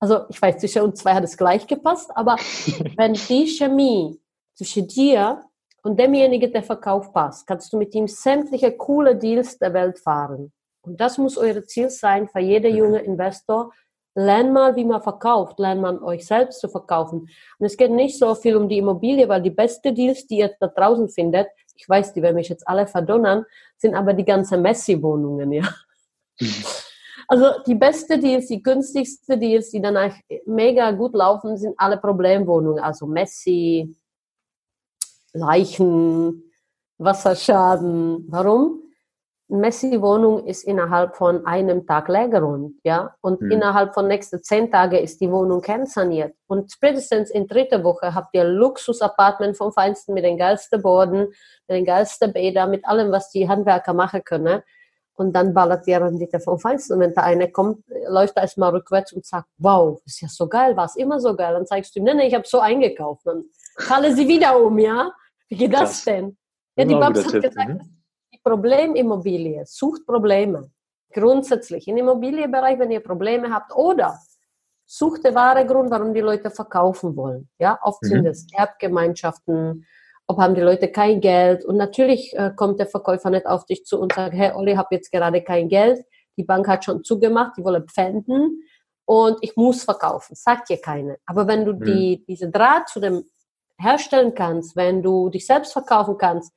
[SPEAKER 1] Also ich weiß, zwischen uns zwei hat es gleich gepasst, aber wenn die Chemie zwischen dir und demjenigen, der verkauft passt, kannst du mit ihm sämtliche coole Deals der Welt fahren. Und das muss euer Ziel sein für jeder mhm. junge Investor. Lern mal, wie man verkauft, lern mal euch selbst zu verkaufen. Und es geht nicht so viel um die Immobilie, weil die besten Deals, die ihr da draußen findet, ich weiß, die werden mich jetzt alle verdonnern, sind aber die ganzen Messi-Wohnungen, ja. Mhm. Also die beste Deals, die günstigste Deals, die dann mega gut laufen, sind alle Problemwohnungen. Also Messi, Leichen, Wasserschaden. Warum? Messi-Wohnung ist innerhalb von einem Tag leergeräumt, ja, und mhm. innerhalb von nächsten zehn Tagen ist die Wohnung kernsaniert. Und spätestens in dritter Woche habt ihr Luxus-Apartment vom Feinsten mit den geilsten Boden, mit den geilsten Bädern, mit allem, was die Handwerker machen können. Und dann ballert die Rendite vom Feinsten. Und wenn da eine kommt, läuft er erstmal rückwärts und sagt, wow, ist ja so geil, war es immer so geil. Dann zeigst du ihm, nee, nee, ich habe so eingekauft. Dann falle sie wieder um, ja. Wie geht Krass. das denn? Ja, die Babs hat gesagt, mhm. Problemimmobilie sucht Probleme. Grundsätzlich im Immobilienbereich, wenn ihr Probleme habt oder sucht der wahre Grund, warum die Leute verkaufen wollen. Ja, oft mhm. sind es Erbgemeinschaften, ob haben die Leute kein Geld und natürlich äh, kommt der Verkäufer nicht auf dich zu und sagt, hey Olli, ich habe jetzt gerade kein Geld, die Bank hat schon zugemacht, die wollen pfänden und ich muss verkaufen, sagt dir keine. Aber wenn du mhm. die, diese Draht zu dem herstellen kannst, wenn du dich selbst verkaufen kannst,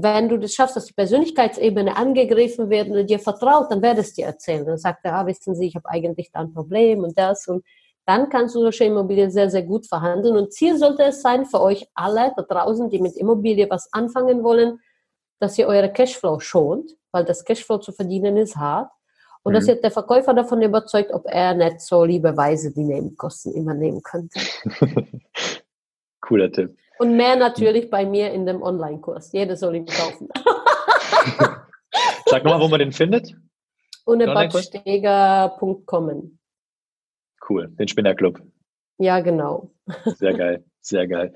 [SPEAKER 1] wenn du das schaffst, dass die Persönlichkeitsebene angegriffen wird und dir vertraut, dann werde es dir erzählen. Dann sagt er, ah, wissen Sie, ich habe eigentlich da ein Problem und das und dann kannst du solche Immobilien sehr, sehr gut verhandeln. Und Ziel sollte es sein für euch alle da draußen, die mit Immobilie was anfangen wollen, dass ihr eure Cashflow schont, weil das Cashflow zu verdienen ist hart. Und mhm. dass ihr der Verkäufer davon überzeugt, ob er nicht so liebeweise die Nebenkosten immer nehmen könnte.
[SPEAKER 3] Cooler Tipp.
[SPEAKER 1] Und mehr natürlich bei mir in dem Online-Kurs. Jeder soll ihn kaufen.
[SPEAKER 3] Sag nochmal, wo man den findet.
[SPEAKER 1] Unebadsteger.com.
[SPEAKER 3] Cool, den Spinnerclub.
[SPEAKER 1] Ja, genau.
[SPEAKER 3] Sehr geil, sehr geil.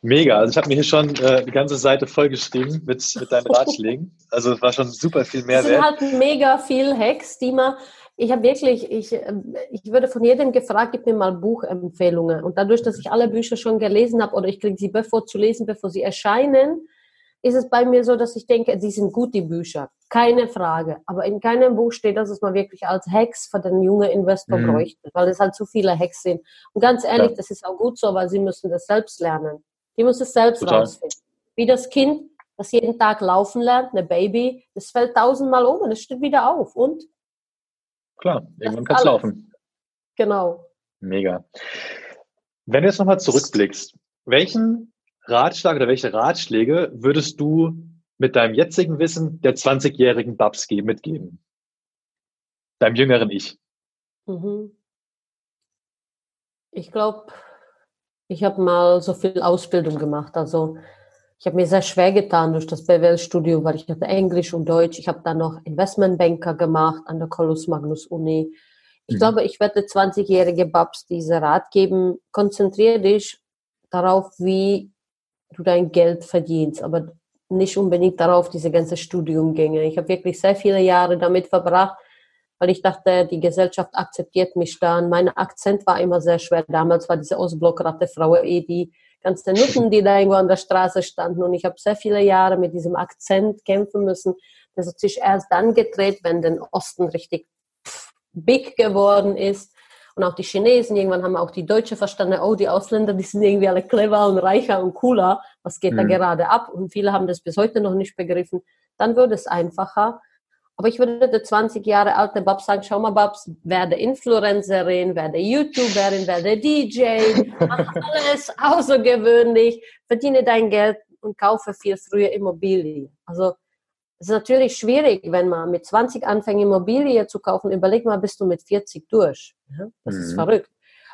[SPEAKER 3] Mega. Also ich habe mir hier schon äh, die ganze Seite vollgeschrieben mit, mit deinen Ratschlägen. Also es war schon super viel Mehrwert. Es
[SPEAKER 1] sind halt mega viel Hacks, die man ich habe wirklich, ich, ähm, ich würde von jedem gefragt, gib mir mal Buchempfehlungen. Und dadurch, dass ich alle Bücher schon gelesen habe oder ich kriege sie bevor zu lesen, bevor sie erscheinen, ist es bei mir so, dass ich denke, die sind gut, die Bücher. Keine Frage. Aber in keinem Buch steht, dass es mal wirklich als Hacks für den jungen Investor mhm. bräuchte, weil es halt zu viele Hacks sind. Und ganz ehrlich, ja. das ist auch gut so, weil sie müssen das selbst lernen. Die müssen es selbst Total. rausfinden. Wie das Kind, das jeden Tag laufen lernt, eine Baby, das fällt tausendmal um und es steht wieder auf. Und
[SPEAKER 3] Klar, irgendwann kann es laufen.
[SPEAKER 1] Genau.
[SPEAKER 3] Mega. Wenn du jetzt nochmal zurückblickst, welchen Ratschlag oder welche Ratschläge würdest du mit deinem jetzigen Wissen der 20-jährigen Babs mitgeben? Deinem jüngeren Ich? Mhm.
[SPEAKER 1] Ich glaube, ich habe mal so viel Ausbildung gemacht. Also ich habe mir sehr schwer getan durch das BWL-Studium, weil ich hatte Englisch und Deutsch. Ich habe dann noch Investmentbanker gemacht an der Colus Magnus Uni. Ich mhm. glaube, ich werde 20-jährige Babs diese Rat geben. Konzentriere dich darauf, wie du dein Geld verdienst, aber nicht unbedingt darauf, diese ganze Studiumgänge. Ich habe wirklich sehr viele Jahre damit verbracht, weil ich dachte, die Gesellschaft akzeptiert mich dann. Mein Akzent war immer sehr schwer. Damals war diese Ostblockratte Frau eh die ganzen Nutten, die da irgendwo an der Straße standen. Und ich habe sehr viele Jahre mit diesem Akzent kämpfen müssen. Das hat sich erst dann gedreht, wenn der Osten richtig big geworden ist. Und auch die Chinesen, irgendwann haben auch die Deutsche verstanden, oh, die Ausländer, die sind irgendwie alle clever und reicher und cooler. Was geht mhm. da gerade ab? Und viele haben das bis heute noch nicht begriffen. Dann wird es einfacher. Aber ich würde der 20 Jahre alte Babs sagen, schau mal Babs, werde Influencerin, werde YouTuberin, werde DJ, mach alles außergewöhnlich, verdiene dein Geld und kaufe viel früher Immobilie. Also es ist natürlich schwierig, wenn man mit 20 anfängt, Immobilie zu kaufen. Überleg mal, bist du mit 40 durch. Das mhm. ist verrückt.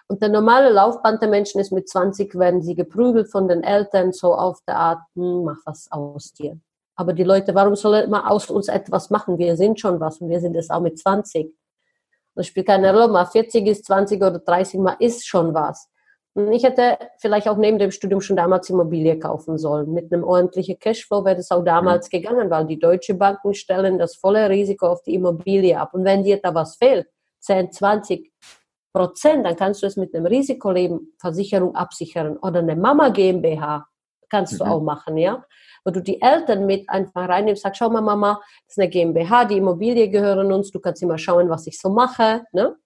[SPEAKER 1] Und der normale Laufband der Menschen ist mit 20, werden sie geprügelt von den Eltern, so auf der Art, hm, mach was aus dir. Aber die Leute, warum soll man aus uns etwas machen? Wir sind schon was und wir sind es auch mit 20. Das spielt keine Rolle, mal 40 ist, 20 oder 30 mal ist schon was. Und ich hätte vielleicht auch neben dem Studium schon damals Immobilie kaufen sollen. Mit einem ordentlichen Cashflow wäre das auch damals mhm. gegangen, weil die deutsche Banken stellen das volle Risiko auf die Immobilie ab. Und wenn dir da was fehlt, 10, 20 Prozent, dann kannst du es mit einem Risikoleben absichern oder eine Mama GmbH kannst du mhm. auch machen, ja wo du die Eltern mit einfach reinnimmst, sagst, schau mal Mama, das ist eine GmbH, die Immobilie gehören uns, du kannst immer schauen, was ich so mache, ne?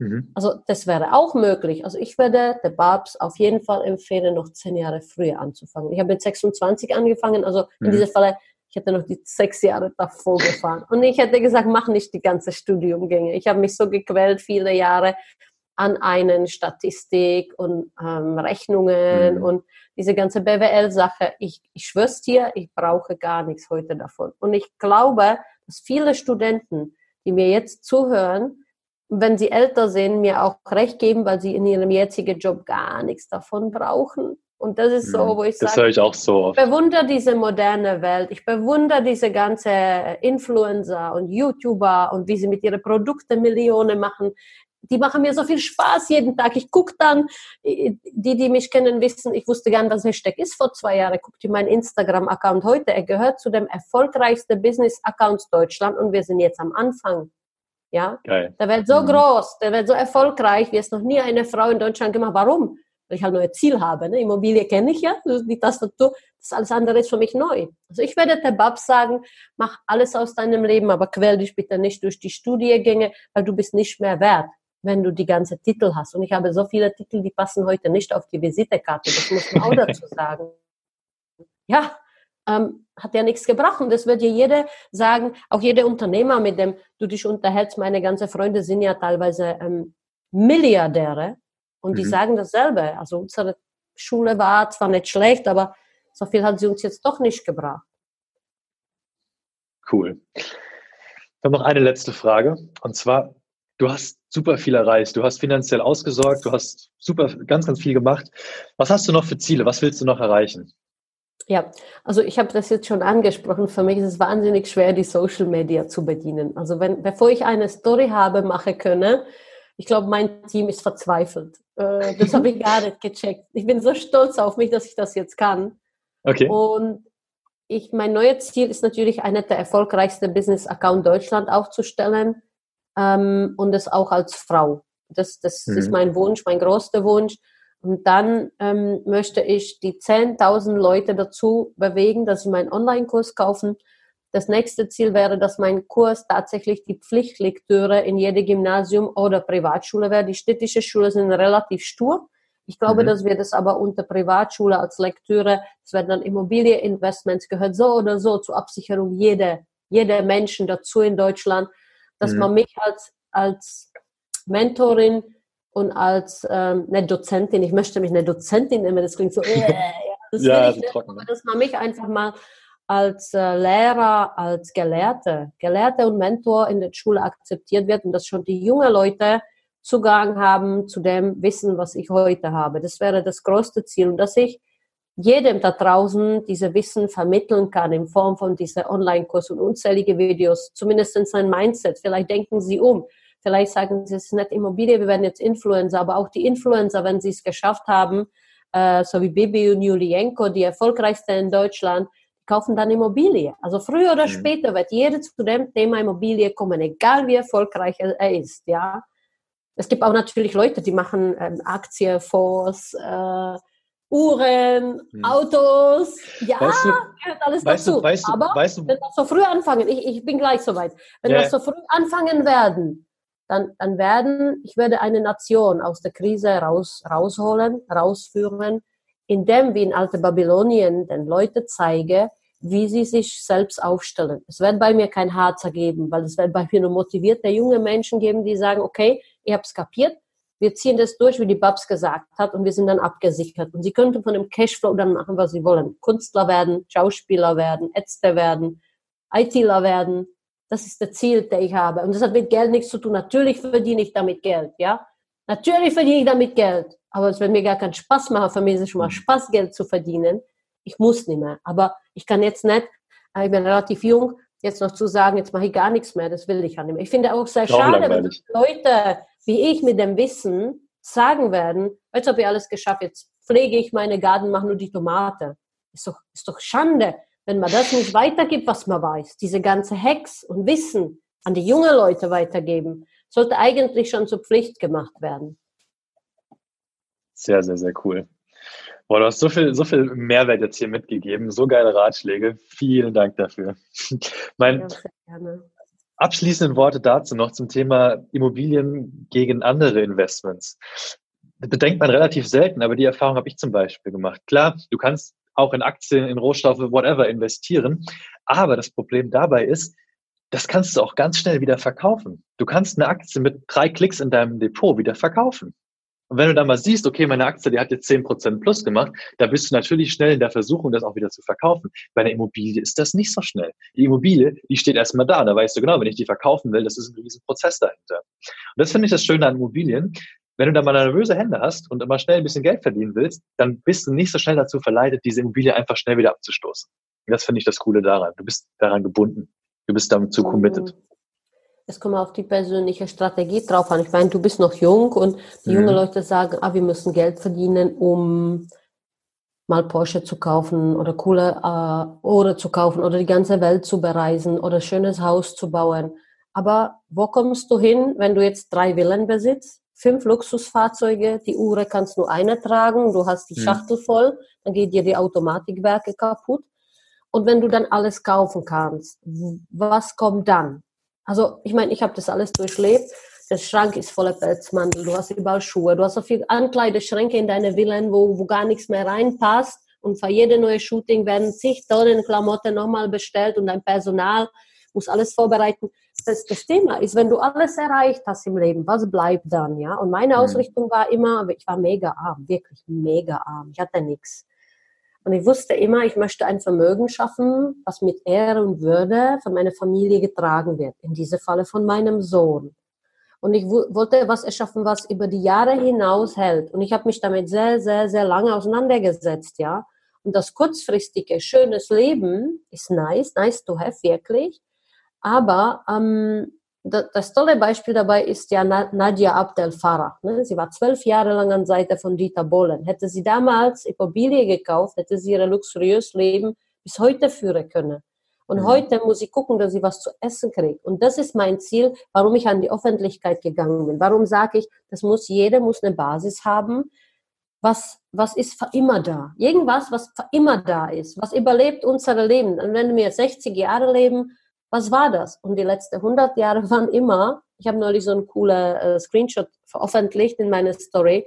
[SPEAKER 1] Mhm. Also das wäre auch möglich. Also ich würde der Babs auf jeden Fall empfehlen, noch zehn Jahre früher anzufangen. Ich habe mit 26 angefangen, also in mhm. diesem Falle, ich hätte noch die sechs Jahre davor gefahren. Und ich hätte gesagt, mach nicht die ganze Studiumgänge. Ich habe mich so gequält viele Jahre an einen Statistik und ähm, Rechnungen mhm. und diese ganze BWL-Sache, ich, ich schwör's dir, ich brauche gar nichts heute davon. Und ich glaube, dass viele Studenten, die mir jetzt zuhören, wenn sie älter sind, mir auch recht geben, weil sie in ihrem jetzigen Job gar nichts davon brauchen. Und das ist so, mhm. wo ich
[SPEAKER 3] das sage, ich auch so
[SPEAKER 1] oft. bewundere diese moderne Welt. Ich bewundere diese ganze Influencer und YouTuber und wie sie mit ihren Produkten Millionen machen die machen mir so viel Spaß jeden Tag. Ich gucke dann, die, die mich kennen, wissen, ich wusste gar nicht, was Hashtag ist vor zwei Jahren. Guckt ihr meinen Instagram-Account heute. Er gehört zu dem erfolgreichsten Business-Accounts Deutschland und wir sind jetzt am Anfang. Ja, Geil. der wird so mhm. groß, der wird so erfolgreich, wie es noch nie eine Frau in Deutschland gemacht. Warum? Weil ich halt nur ein Ziel habe. Ne? Immobilie kenne ich ja, die Tastatur, das alles andere ist für mich neu. Also ich werde der Babs sagen, mach alles aus deinem Leben, aber quäl dich bitte nicht durch die Studiengänge, weil du bist nicht mehr wert wenn du die ganze Titel hast. Und ich habe so viele Titel, die passen heute nicht auf die Visitekarte. Das muss man auch dazu sagen. Ja, ähm, hat ja nichts gebracht. Und das wird dir jeder sagen, auch jeder Unternehmer, mit dem du dich unterhältst. Meine ganzen Freunde sind ja teilweise ähm, Milliardäre und mhm. die sagen dasselbe. Also unsere Schule war zwar nicht schlecht, aber so viel hat sie uns jetzt doch nicht gebracht.
[SPEAKER 3] Cool. Dann noch eine letzte Frage. Und zwar, du hast super viel erreicht. Du hast finanziell ausgesorgt, du hast super ganz, ganz viel gemacht. Was hast du noch für Ziele? Was willst du noch erreichen?
[SPEAKER 1] Ja, also ich habe das jetzt schon angesprochen. Für mich ist es wahnsinnig schwer, die Social Media zu bedienen. Also wenn, bevor ich eine Story habe, mache könne, ich glaube, mein Team ist verzweifelt. Äh, das habe ich gar nicht gecheckt. Ich bin so stolz auf mich, dass ich das jetzt kann. Okay. Und ich, mein neues Ziel ist natürlich, einer der erfolgreichsten Business Account Deutschland aufzustellen ähm, und das auch als Frau. Das, das mhm. ist mein Wunsch, mein größter Wunsch. Und dann ähm, möchte ich die 10.000 Leute dazu bewegen, dass sie meinen Online-Kurs kaufen. Das nächste Ziel wäre, dass mein Kurs tatsächlich die Pflichtlektüre in jedem Gymnasium oder Privatschule wäre. Die städtische Schule sind relativ stur. Ich glaube, mhm. dass wir das aber unter Privatschule als Lektüre, es werden dann Immobilieninvestments gehört, so oder so zur Absicherung jeder, jeder Menschen dazu in Deutschland dass mhm. man mich als, als Mentorin und als ähm, eine Dozentin, ich möchte mich eine Dozentin nennen, das klingt so, äh, das ja, ich nicht, trocken, aber dass man mich einfach mal als äh, Lehrer, als Gelehrte, Gelehrte und Mentor in der Schule akzeptiert wird und dass schon die jungen Leute Zugang haben zu dem Wissen, was ich heute habe. Das wäre das größte Ziel und dass ich jedem da draußen diese Wissen vermitteln kann in Form von dieser Online-Kurs und unzählige Videos, zumindest in sein Mindset. Vielleicht denken Sie um. Vielleicht sagen Sie, es ist nicht Immobilie, wir werden jetzt Influencer, aber auch die Influencer, wenn sie es geschafft haben, äh, so wie Bibi und Julienko, die erfolgreichste in Deutschland, kaufen dann Immobilie. Also früher oder mhm. später wird jeder zu dem Thema Immobilie kommen, egal wie erfolgreich er ist, ja. Es gibt auch natürlich Leute, die machen ähm, Aktienfonds, äh, Uhren, hm. Autos, ja, weißt du, gehört alles weißt dazu. Du, weißt Aber weißt du, wenn wir so früh anfangen, ich, ich bin gleich soweit, wenn ja. wir so früh anfangen werden, dann, dann werden, ich werde eine Nation aus der Krise raus, rausholen, rausführen, indem wir in alte Babylonien den Leuten zeigen, wie sie sich selbst aufstellen. Es wird bei mir kein Harzer geben, weil es wird bei mir nur motivierte junge Menschen geben, die sagen, okay, ich habe es kapiert, wir ziehen das durch, wie die Babs gesagt hat, und wir sind dann abgesichert. Und sie könnten von dem Cashflow dann machen, was sie wollen. Künstler werden, Schauspieler werden, Ärzte werden, ITler werden. Das ist das Ziel, das ich habe. Und das hat mit Geld nichts zu tun. Natürlich verdiene ich damit Geld, ja. Natürlich verdiene ich damit Geld. Aber es wird mir gar keinen Spaß machen. Für mich ist es schon mal Spaß, Geld zu verdienen. Ich muss nicht mehr. Aber ich kann jetzt nicht, äh, ich bin relativ jung, jetzt noch zu sagen, jetzt mache ich gar nichts mehr, das will ich auch nicht mehr. Ich finde auch sehr schade, wenn Leute wie ich mit dem Wissen sagen werden, jetzt habe ich alles geschafft, jetzt pflege ich meine Garten, mache nur die Tomate. Ist doch, ist doch Schande, wenn man das nicht weitergibt, was man weiß. Diese ganze Hex und Wissen an die jungen Leute weitergeben, sollte eigentlich schon zur Pflicht gemacht werden.
[SPEAKER 3] Sehr, sehr, sehr cool. Boah, du hast so viel, so viel Mehrwert jetzt hier mitgegeben, so geile Ratschläge. Vielen Dank dafür. mein, ja, sehr gerne. Abschließende Worte dazu noch zum Thema Immobilien gegen andere Investments. Bedenkt man relativ selten, aber die Erfahrung habe ich zum Beispiel gemacht. Klar, du kannst auch in Aktien, in Rohstoffe, whatever investieren, aber das Problem dabei ist, das kannst du auch ganz schnell wieder verkaufen. Du kannst eine Aktie mit drei Klicks in deinem Depot wieder verkaufen. Und wenn du dann mal siehst, okay, meine Aktie, die hat jetzt zehn Prozent plus gemacht, da bist du natürlich schnell in der Versuchung, das auch wieder zu verkaufen. Bei einer Immobilie ist das nicht so schnell. Die Immobilie, die steht erstmal da. Da weißt du genau, wenn ich die verkaufen will, das ist ein riesen Prozess dahinter. Und das finde ich das Schöne an Immobilien. Wenn du da mal nervöse Hände hast und immer schnell ein bisschen Geld verdienen willst, dann bist du nicht so schnell dazu verleitet, diese Immobilie einfach schnell wieder abzustoßen. Und das finde ich das Coole daran. Du bist daran gebunden. Du bist damit zu committed. Mhm
[SPEAKER 1] es kommt auf die persönliche Strategie drauf an. Ich meine, du bist noch jung und die mhm. jungen Leute sagen, ah, wir müssen Geld verdienen, um mal Porsche zu kaufen oder coole äh, Ohren zu kaufen oder die ganze Welt zu bereisen oder ein schönes Haus zu bauen. Aber wo kommst du hin, wenn du jetzt drei Villen besitzt, fünf Luxusfahrzeuge, die Uhr kannst nur eine tragen, du hast die mhm. Schachtel voll, dann geht dir die Automatikwerke kaputt. Und wenn du dann alles kaufen kannst, was kommt dann? Also ich meine, ich habe das alles durchlebt. Der Schrank ist voller Pelzmantel, du hast überall Schuhe, du hast so viele Ankleideschränke in deine Villen, wo, wo gar nichts mehr reinpasst. Und für jede neue Shooting werden zig Tonnen Klamotten nochmal bestellt und dein Personal muss alles vorbereiten. Das, das Thema ist, wenn du alles erreicht hast im Leben, was bleibt dann, ja? Und meine mhm. Ausrichtung war immer, ich war mega arm, wirklich mega arm. Ich hatte nichts. Und ich wusste immer, ich möchte ein Vermögen schaffen, was mit Ehre und Würde von meiner Familie getragen wird. In diesem Falle von meinem Sohn. Und ich wollte was erschaffen, was über die Jahre hinaus hält. Und ich habe mich damit sehr, sehr, sehr lange auseinandergesetzt, ja. Und das kurzfristige, schönes Leben ist nice, nice to have, wirklich. Aber ähm, das tolle Beispiel dabei ist ja Nadia Abdel Farah. Ne? Sie war zwölf Jahre lang an Seite von Dieter Bohlen. Hätte sie damals Immobilie gekauft, hätte sie ihr luxuriöses Leben bis heute führen können. Und mhm. heute muss sie gucken, dass sie was zu essen kriegt. Und das ist mein Ziel, warum ich an die Öffentlichkeit gegangen bin. Warum sage ich, das muss jeder muss eine Basis haben. Was, was ist für immer da? Irgendwas, was für immer da ist, was überlebt unser Leben. Und wenn wir 60 Jahre leben, was war das? Und die letzten 100 Jahre waren immer, ich habe neulich so einen coolen äh, Screenshot veröffentlicht in meiner Story,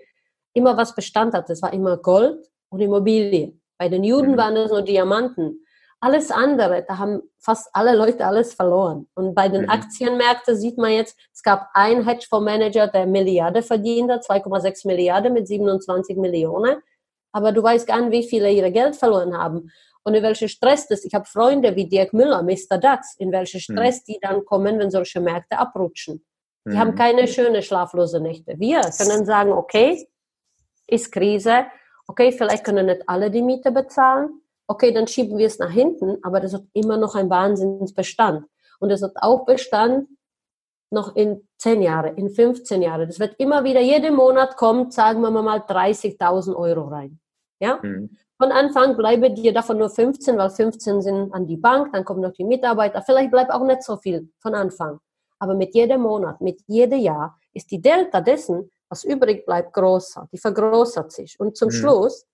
[SPEAKER 1] immer was Bestand hat. Das war immer Gold und Immobilie. Bei den Juden mhm. waren es nur Diamanten. Alles andere, da haben fast alle Leute alles verloren. Und bei den mhm. Aktienmärkten sieht man jetzt, es gab einen Hedgefondsmanager, der Milliarde verdient hat, 2,6 Milliarden mit 27 Millionen. Aber du weißt gar nicht, wie viele ihre Geld verloren haben und in welchen Stress das, ich habe Freunde wie Dirk Müller, Mr. Dax, in welchen hm. Stress die dann kommen, wenn solche Märkte abrutschen. Die mhm. haben keine schöne schlaflose Nächte. Wir können sagen, okay, ist Krise, okay, vielleicht können nicht alle die Miete bezahlen, okay, dann schieben wir es nach hinten, aber das hat immer noch ein Wahnsinnsbestand. Und es hat auch Bestand noch in 10 Jahren, in 15 Jahren. Das wird immer wieder, jeden Monat kommt, sagen wir mal, 30.000 Euro rein. Ja? Mhm. Von Anfang bleibe dir davon nur 15, weil 15 sind an die Bank, dann kommen noch die Mitarbeiter. Vielleicht bleibt auch nicht so viel von Anfang. Aber mit jedem Monat, mit jedem Jahr ist die Delta dessen, was übrig bleibt, größer. Die vergrößert sich. Und zum mhm. Schluss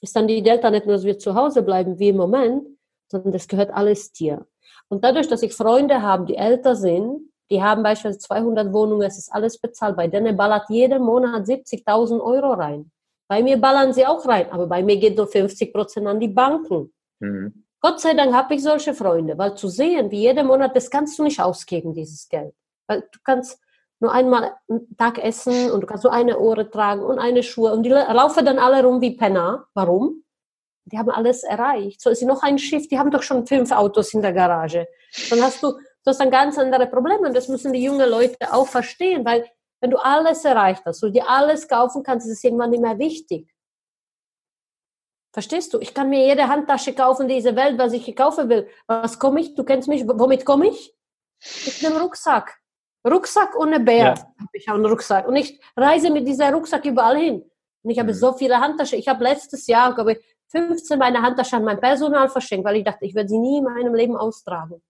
[SPEAKER 1] ist dann die Delta nicht nur, dass wir zu Hause bleiben wie im Moment, sondern das gehört alles dir. Und dadurch, dass ich Freunde habe, die älter sind, die haben beispielsweise 200 Wohnungen, es ist alles bezahlt. Bei denen ballert jeden Monat 70.000 Euro rein. Bei mir ballern sie auch rein, aber bei mir geht nur 50 Prozent an die Banken. Mhm. Gott sei Dank habe ich solche Freunde, weil zu sehen, wie jeden Monat, das kannst du nicht ausgeben, dieses Geld. Weil du kannst nur einmal einen Tag essen und du kannst nur eine Ohren tragen und eine Schuhe und die laufen dann alle rum wie Penner. Warum? Die haben alles erreicht. So ist noch ein Schiff, die haben doch schon fünf Autos in der Garage. Dann hast du, du hast dann ganz andere Probleme und das müssen die jungen Leute auch verstehen, weil wenn du alles erreicht hast und dir alles kaufen kannst, ist es irgendwann nicht mehr wichtig. Verstehst du? Ich kann mir jede Handtasche kaufen, diese Welt, was ich kaufen will. Was komme ich? Du kennst mich. Womit komme ich? Mit einem Rucksack. Rucksack ohne Bär ja. habe ich auch einen Rucksack. Und ich reise mit dieser Rucksack überall hin. Und ich habe mhm. so viele Handtaschen. Ich habe letztes Jahr, glaube ich, 15 meine Handtaschen an mein Personal verschenkt, weil ich dachte, ich werde sie nie in meinem Leben austragen.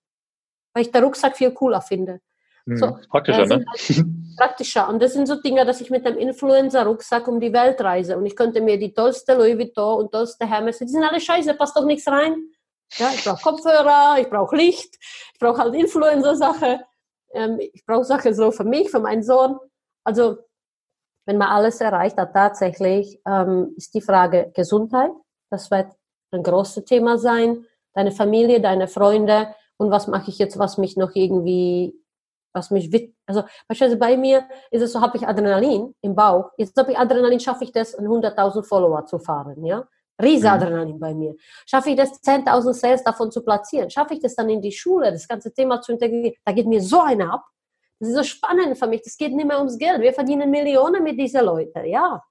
[SPEAKER 1] Weil ich der Rucksack viel cooler finde.
[SPEAKER 3] Mhm. So, praktischer, ne?
[SPEAKER 1] Halt praktischer. Und das sind so Dinge, dass ich mit einem Influencer-Rucksack um die Welt reise und ich könnte mir die tollste Louis Vuitton und tollste Hermes, die sind alle scheiße, passt doch nichts rein. Ja, ich brauche Kopfhörer, ich brauche Licht, ich brauche halt Influencer-Sache, ähm, ich brauche Sachen so für mich, für meinen Sohn. Also, wenn man alles erreicht hat, tatsächlich ähm, ist die Frage Gesundheit, das wird ein großes Thema sein, deine Familie, deine Freunde und was mache ich jetzt, was mich noch irgendwie was mich, also beispielsweise bei mir ist es so, habe ich Adrenalin im Bauch. Jetzt habe ich Adrenalin, schaffe ich das, 100.000 Follower zu fahren, ja. Riesenadrenalin mhm. bei mir. Schaffe ich das, 10.000 Sales davon zu platzieren? Schaffe ich das dann in die Schule, das ganze Thema zu integrieren? Da geht mir so eine ab. Das ist so spannend für mich. Das geht nicht mehr ums Geld. Wir verdienen Millionen mit diesen Leuten, ja.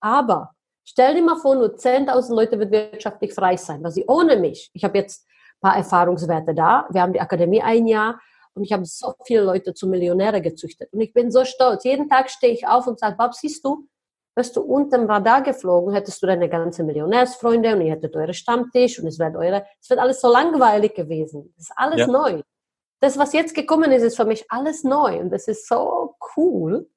[SPEAKER 1] Aber stell dir mal vor, nur 10.000 Leute wird wirtschaftlich frei sein, weil sie ohne mich, ich habe jetzt ein paar Erfahrungswerte da. Wir haben die Akademie ein Jahr. Und ich habe so viele Leute zu Millionäre gezüchtet. Und ich bin so stolz. Jeden Tag stehe ich auf und sage, Bob, siehst du, wärst du unter dem Radar geflogen, hättest du deine ganze Millionärsfreunde und ihr hättet eure Stammtisch und es wird eure, es wird alles so langweilig gewesen. Das ist alles ja. neu. Das, was jetzt gekommen ist, ist für mich alles neu und das ist so cool.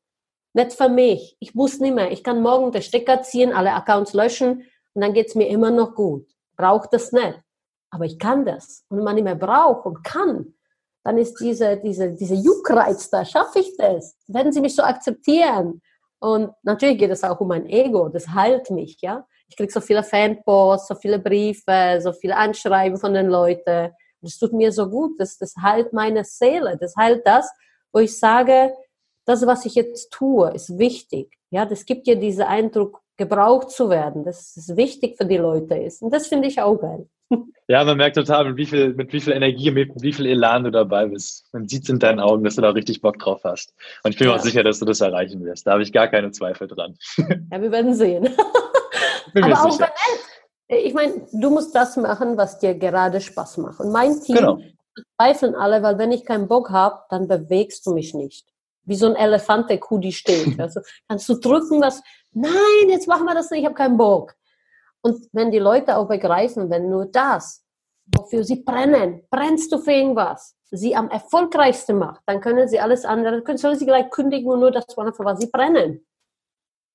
[SPEAKER 1] Nicht für mich. Ich muss nicht mehr. Ich kann morgen den Stecker ziehen, alle Accounts löschen und dann geht's mir immer noch gut. Braucht das nicht. Aber ich kann das. Und wenn man nicht mehr braucht und kann, dann ist diese, diese, diese Juckreiz da, schaffe ich das? Werden sie mich so akzeptieren? Und natürlich geht es auch um mein Ego, das heilt mich, ja. Ich kriege so viele Fanposts, so viele Briefe, so viele Anschreiben von den Leuten. Das tut mir so gut, das, das heilt meine Seele, das heilt das, wo ich sage, das, was ich jetzt tue, ist wichtig. Ja, das gibt dir diesen Eindruck, gebraucht zu werden, dass es wichtig für die Leute ist. Und das finde ich auch geil.
[SPEAKER 3] Ja, man merkt total, mit wie viel, mit wie viel Energie, mit wie viel Elan du dabei bist. Man sieht es in deinen Augen, dass du da richtig Bock drauf hast. Und ich bin mir auch sicher, dass du das erreichen wirst. Da habe ich gar keine Zweifel dran.
[SPEAKER 1] Ja, wir werden sehen. Bin Aber auch wenn, ich meine, du musst das machen, was dir gerade Spaß macht. Und mein Team genau. zweifeln alle, weil wenn ich keinen Bock habe, dann bewegst du mich nicht. Wie so ein Elefant, der Kuh, die steht. Also kannst du drücken, was, nein, jetzt machen wir das nicht, ich habe keinen Bock. Und wenn die Leute auch begreifen, wenn nur das, wofür sie brennen, brennst du für irgendwas, sie am erfolgreichsten macht, dann können sie alles andere, können sollen sie gleich kündigen und nur das machen, für was sie brennen.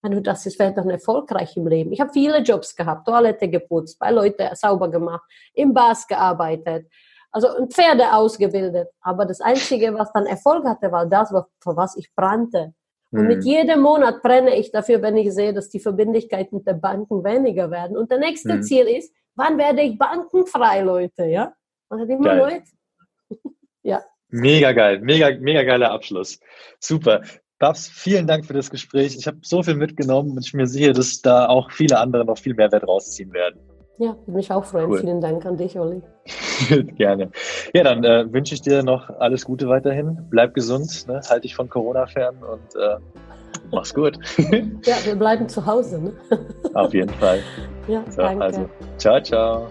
[SPEAKER 1] Wenn du das ist, wäre dann erfolgreich im Leben. Ich habe viele Jobs gehabt, Toilette geputzt, bei Leuten sauber gemacht, im Bars gearbeitet, also Pferde ausgebildet. Aber das Einzige, was dann Erfolg hatte, war das, für was ich brannte. Und mit mhm. jedem Monat brenne ich dafür, wenn ich sehe, dass die Verbindlichkeiten der Banken weniger werden. Und der nächste mhm. Ziel ist, wann werde ich bankenfrei, Leute, ja? Man hat immer. Leute.
[SPEAKER 3] ja. Mega geil, mega, mega geiler Abschluss. Super. Babs, vielen Dank für das Gespräch. Ich habe so viel mitgenommen und ich bin mir sicher, dass da auch viele andere noch viel mehr Wert rausziehen werden.
[SPEAKER 1] Ja, würde mich auch freuen. Cool. Vielen Dank an dich, Olli.
[SPEAKER 3] Gerne. Ja, dann äh, wünsche ich dir noch alles Gute weiterhin. Bleib gesund, ne? halt dich von Corona fern und äh, mach's gut.
[SPEAKER 1] ja, wir bleiben zu Hause. Ne?
[SPEAKER 3] Auf jeden Fall.
[SPEAKER 1] Ja, so, danke. Also,
[SPEAKER 3] ciao, ciao.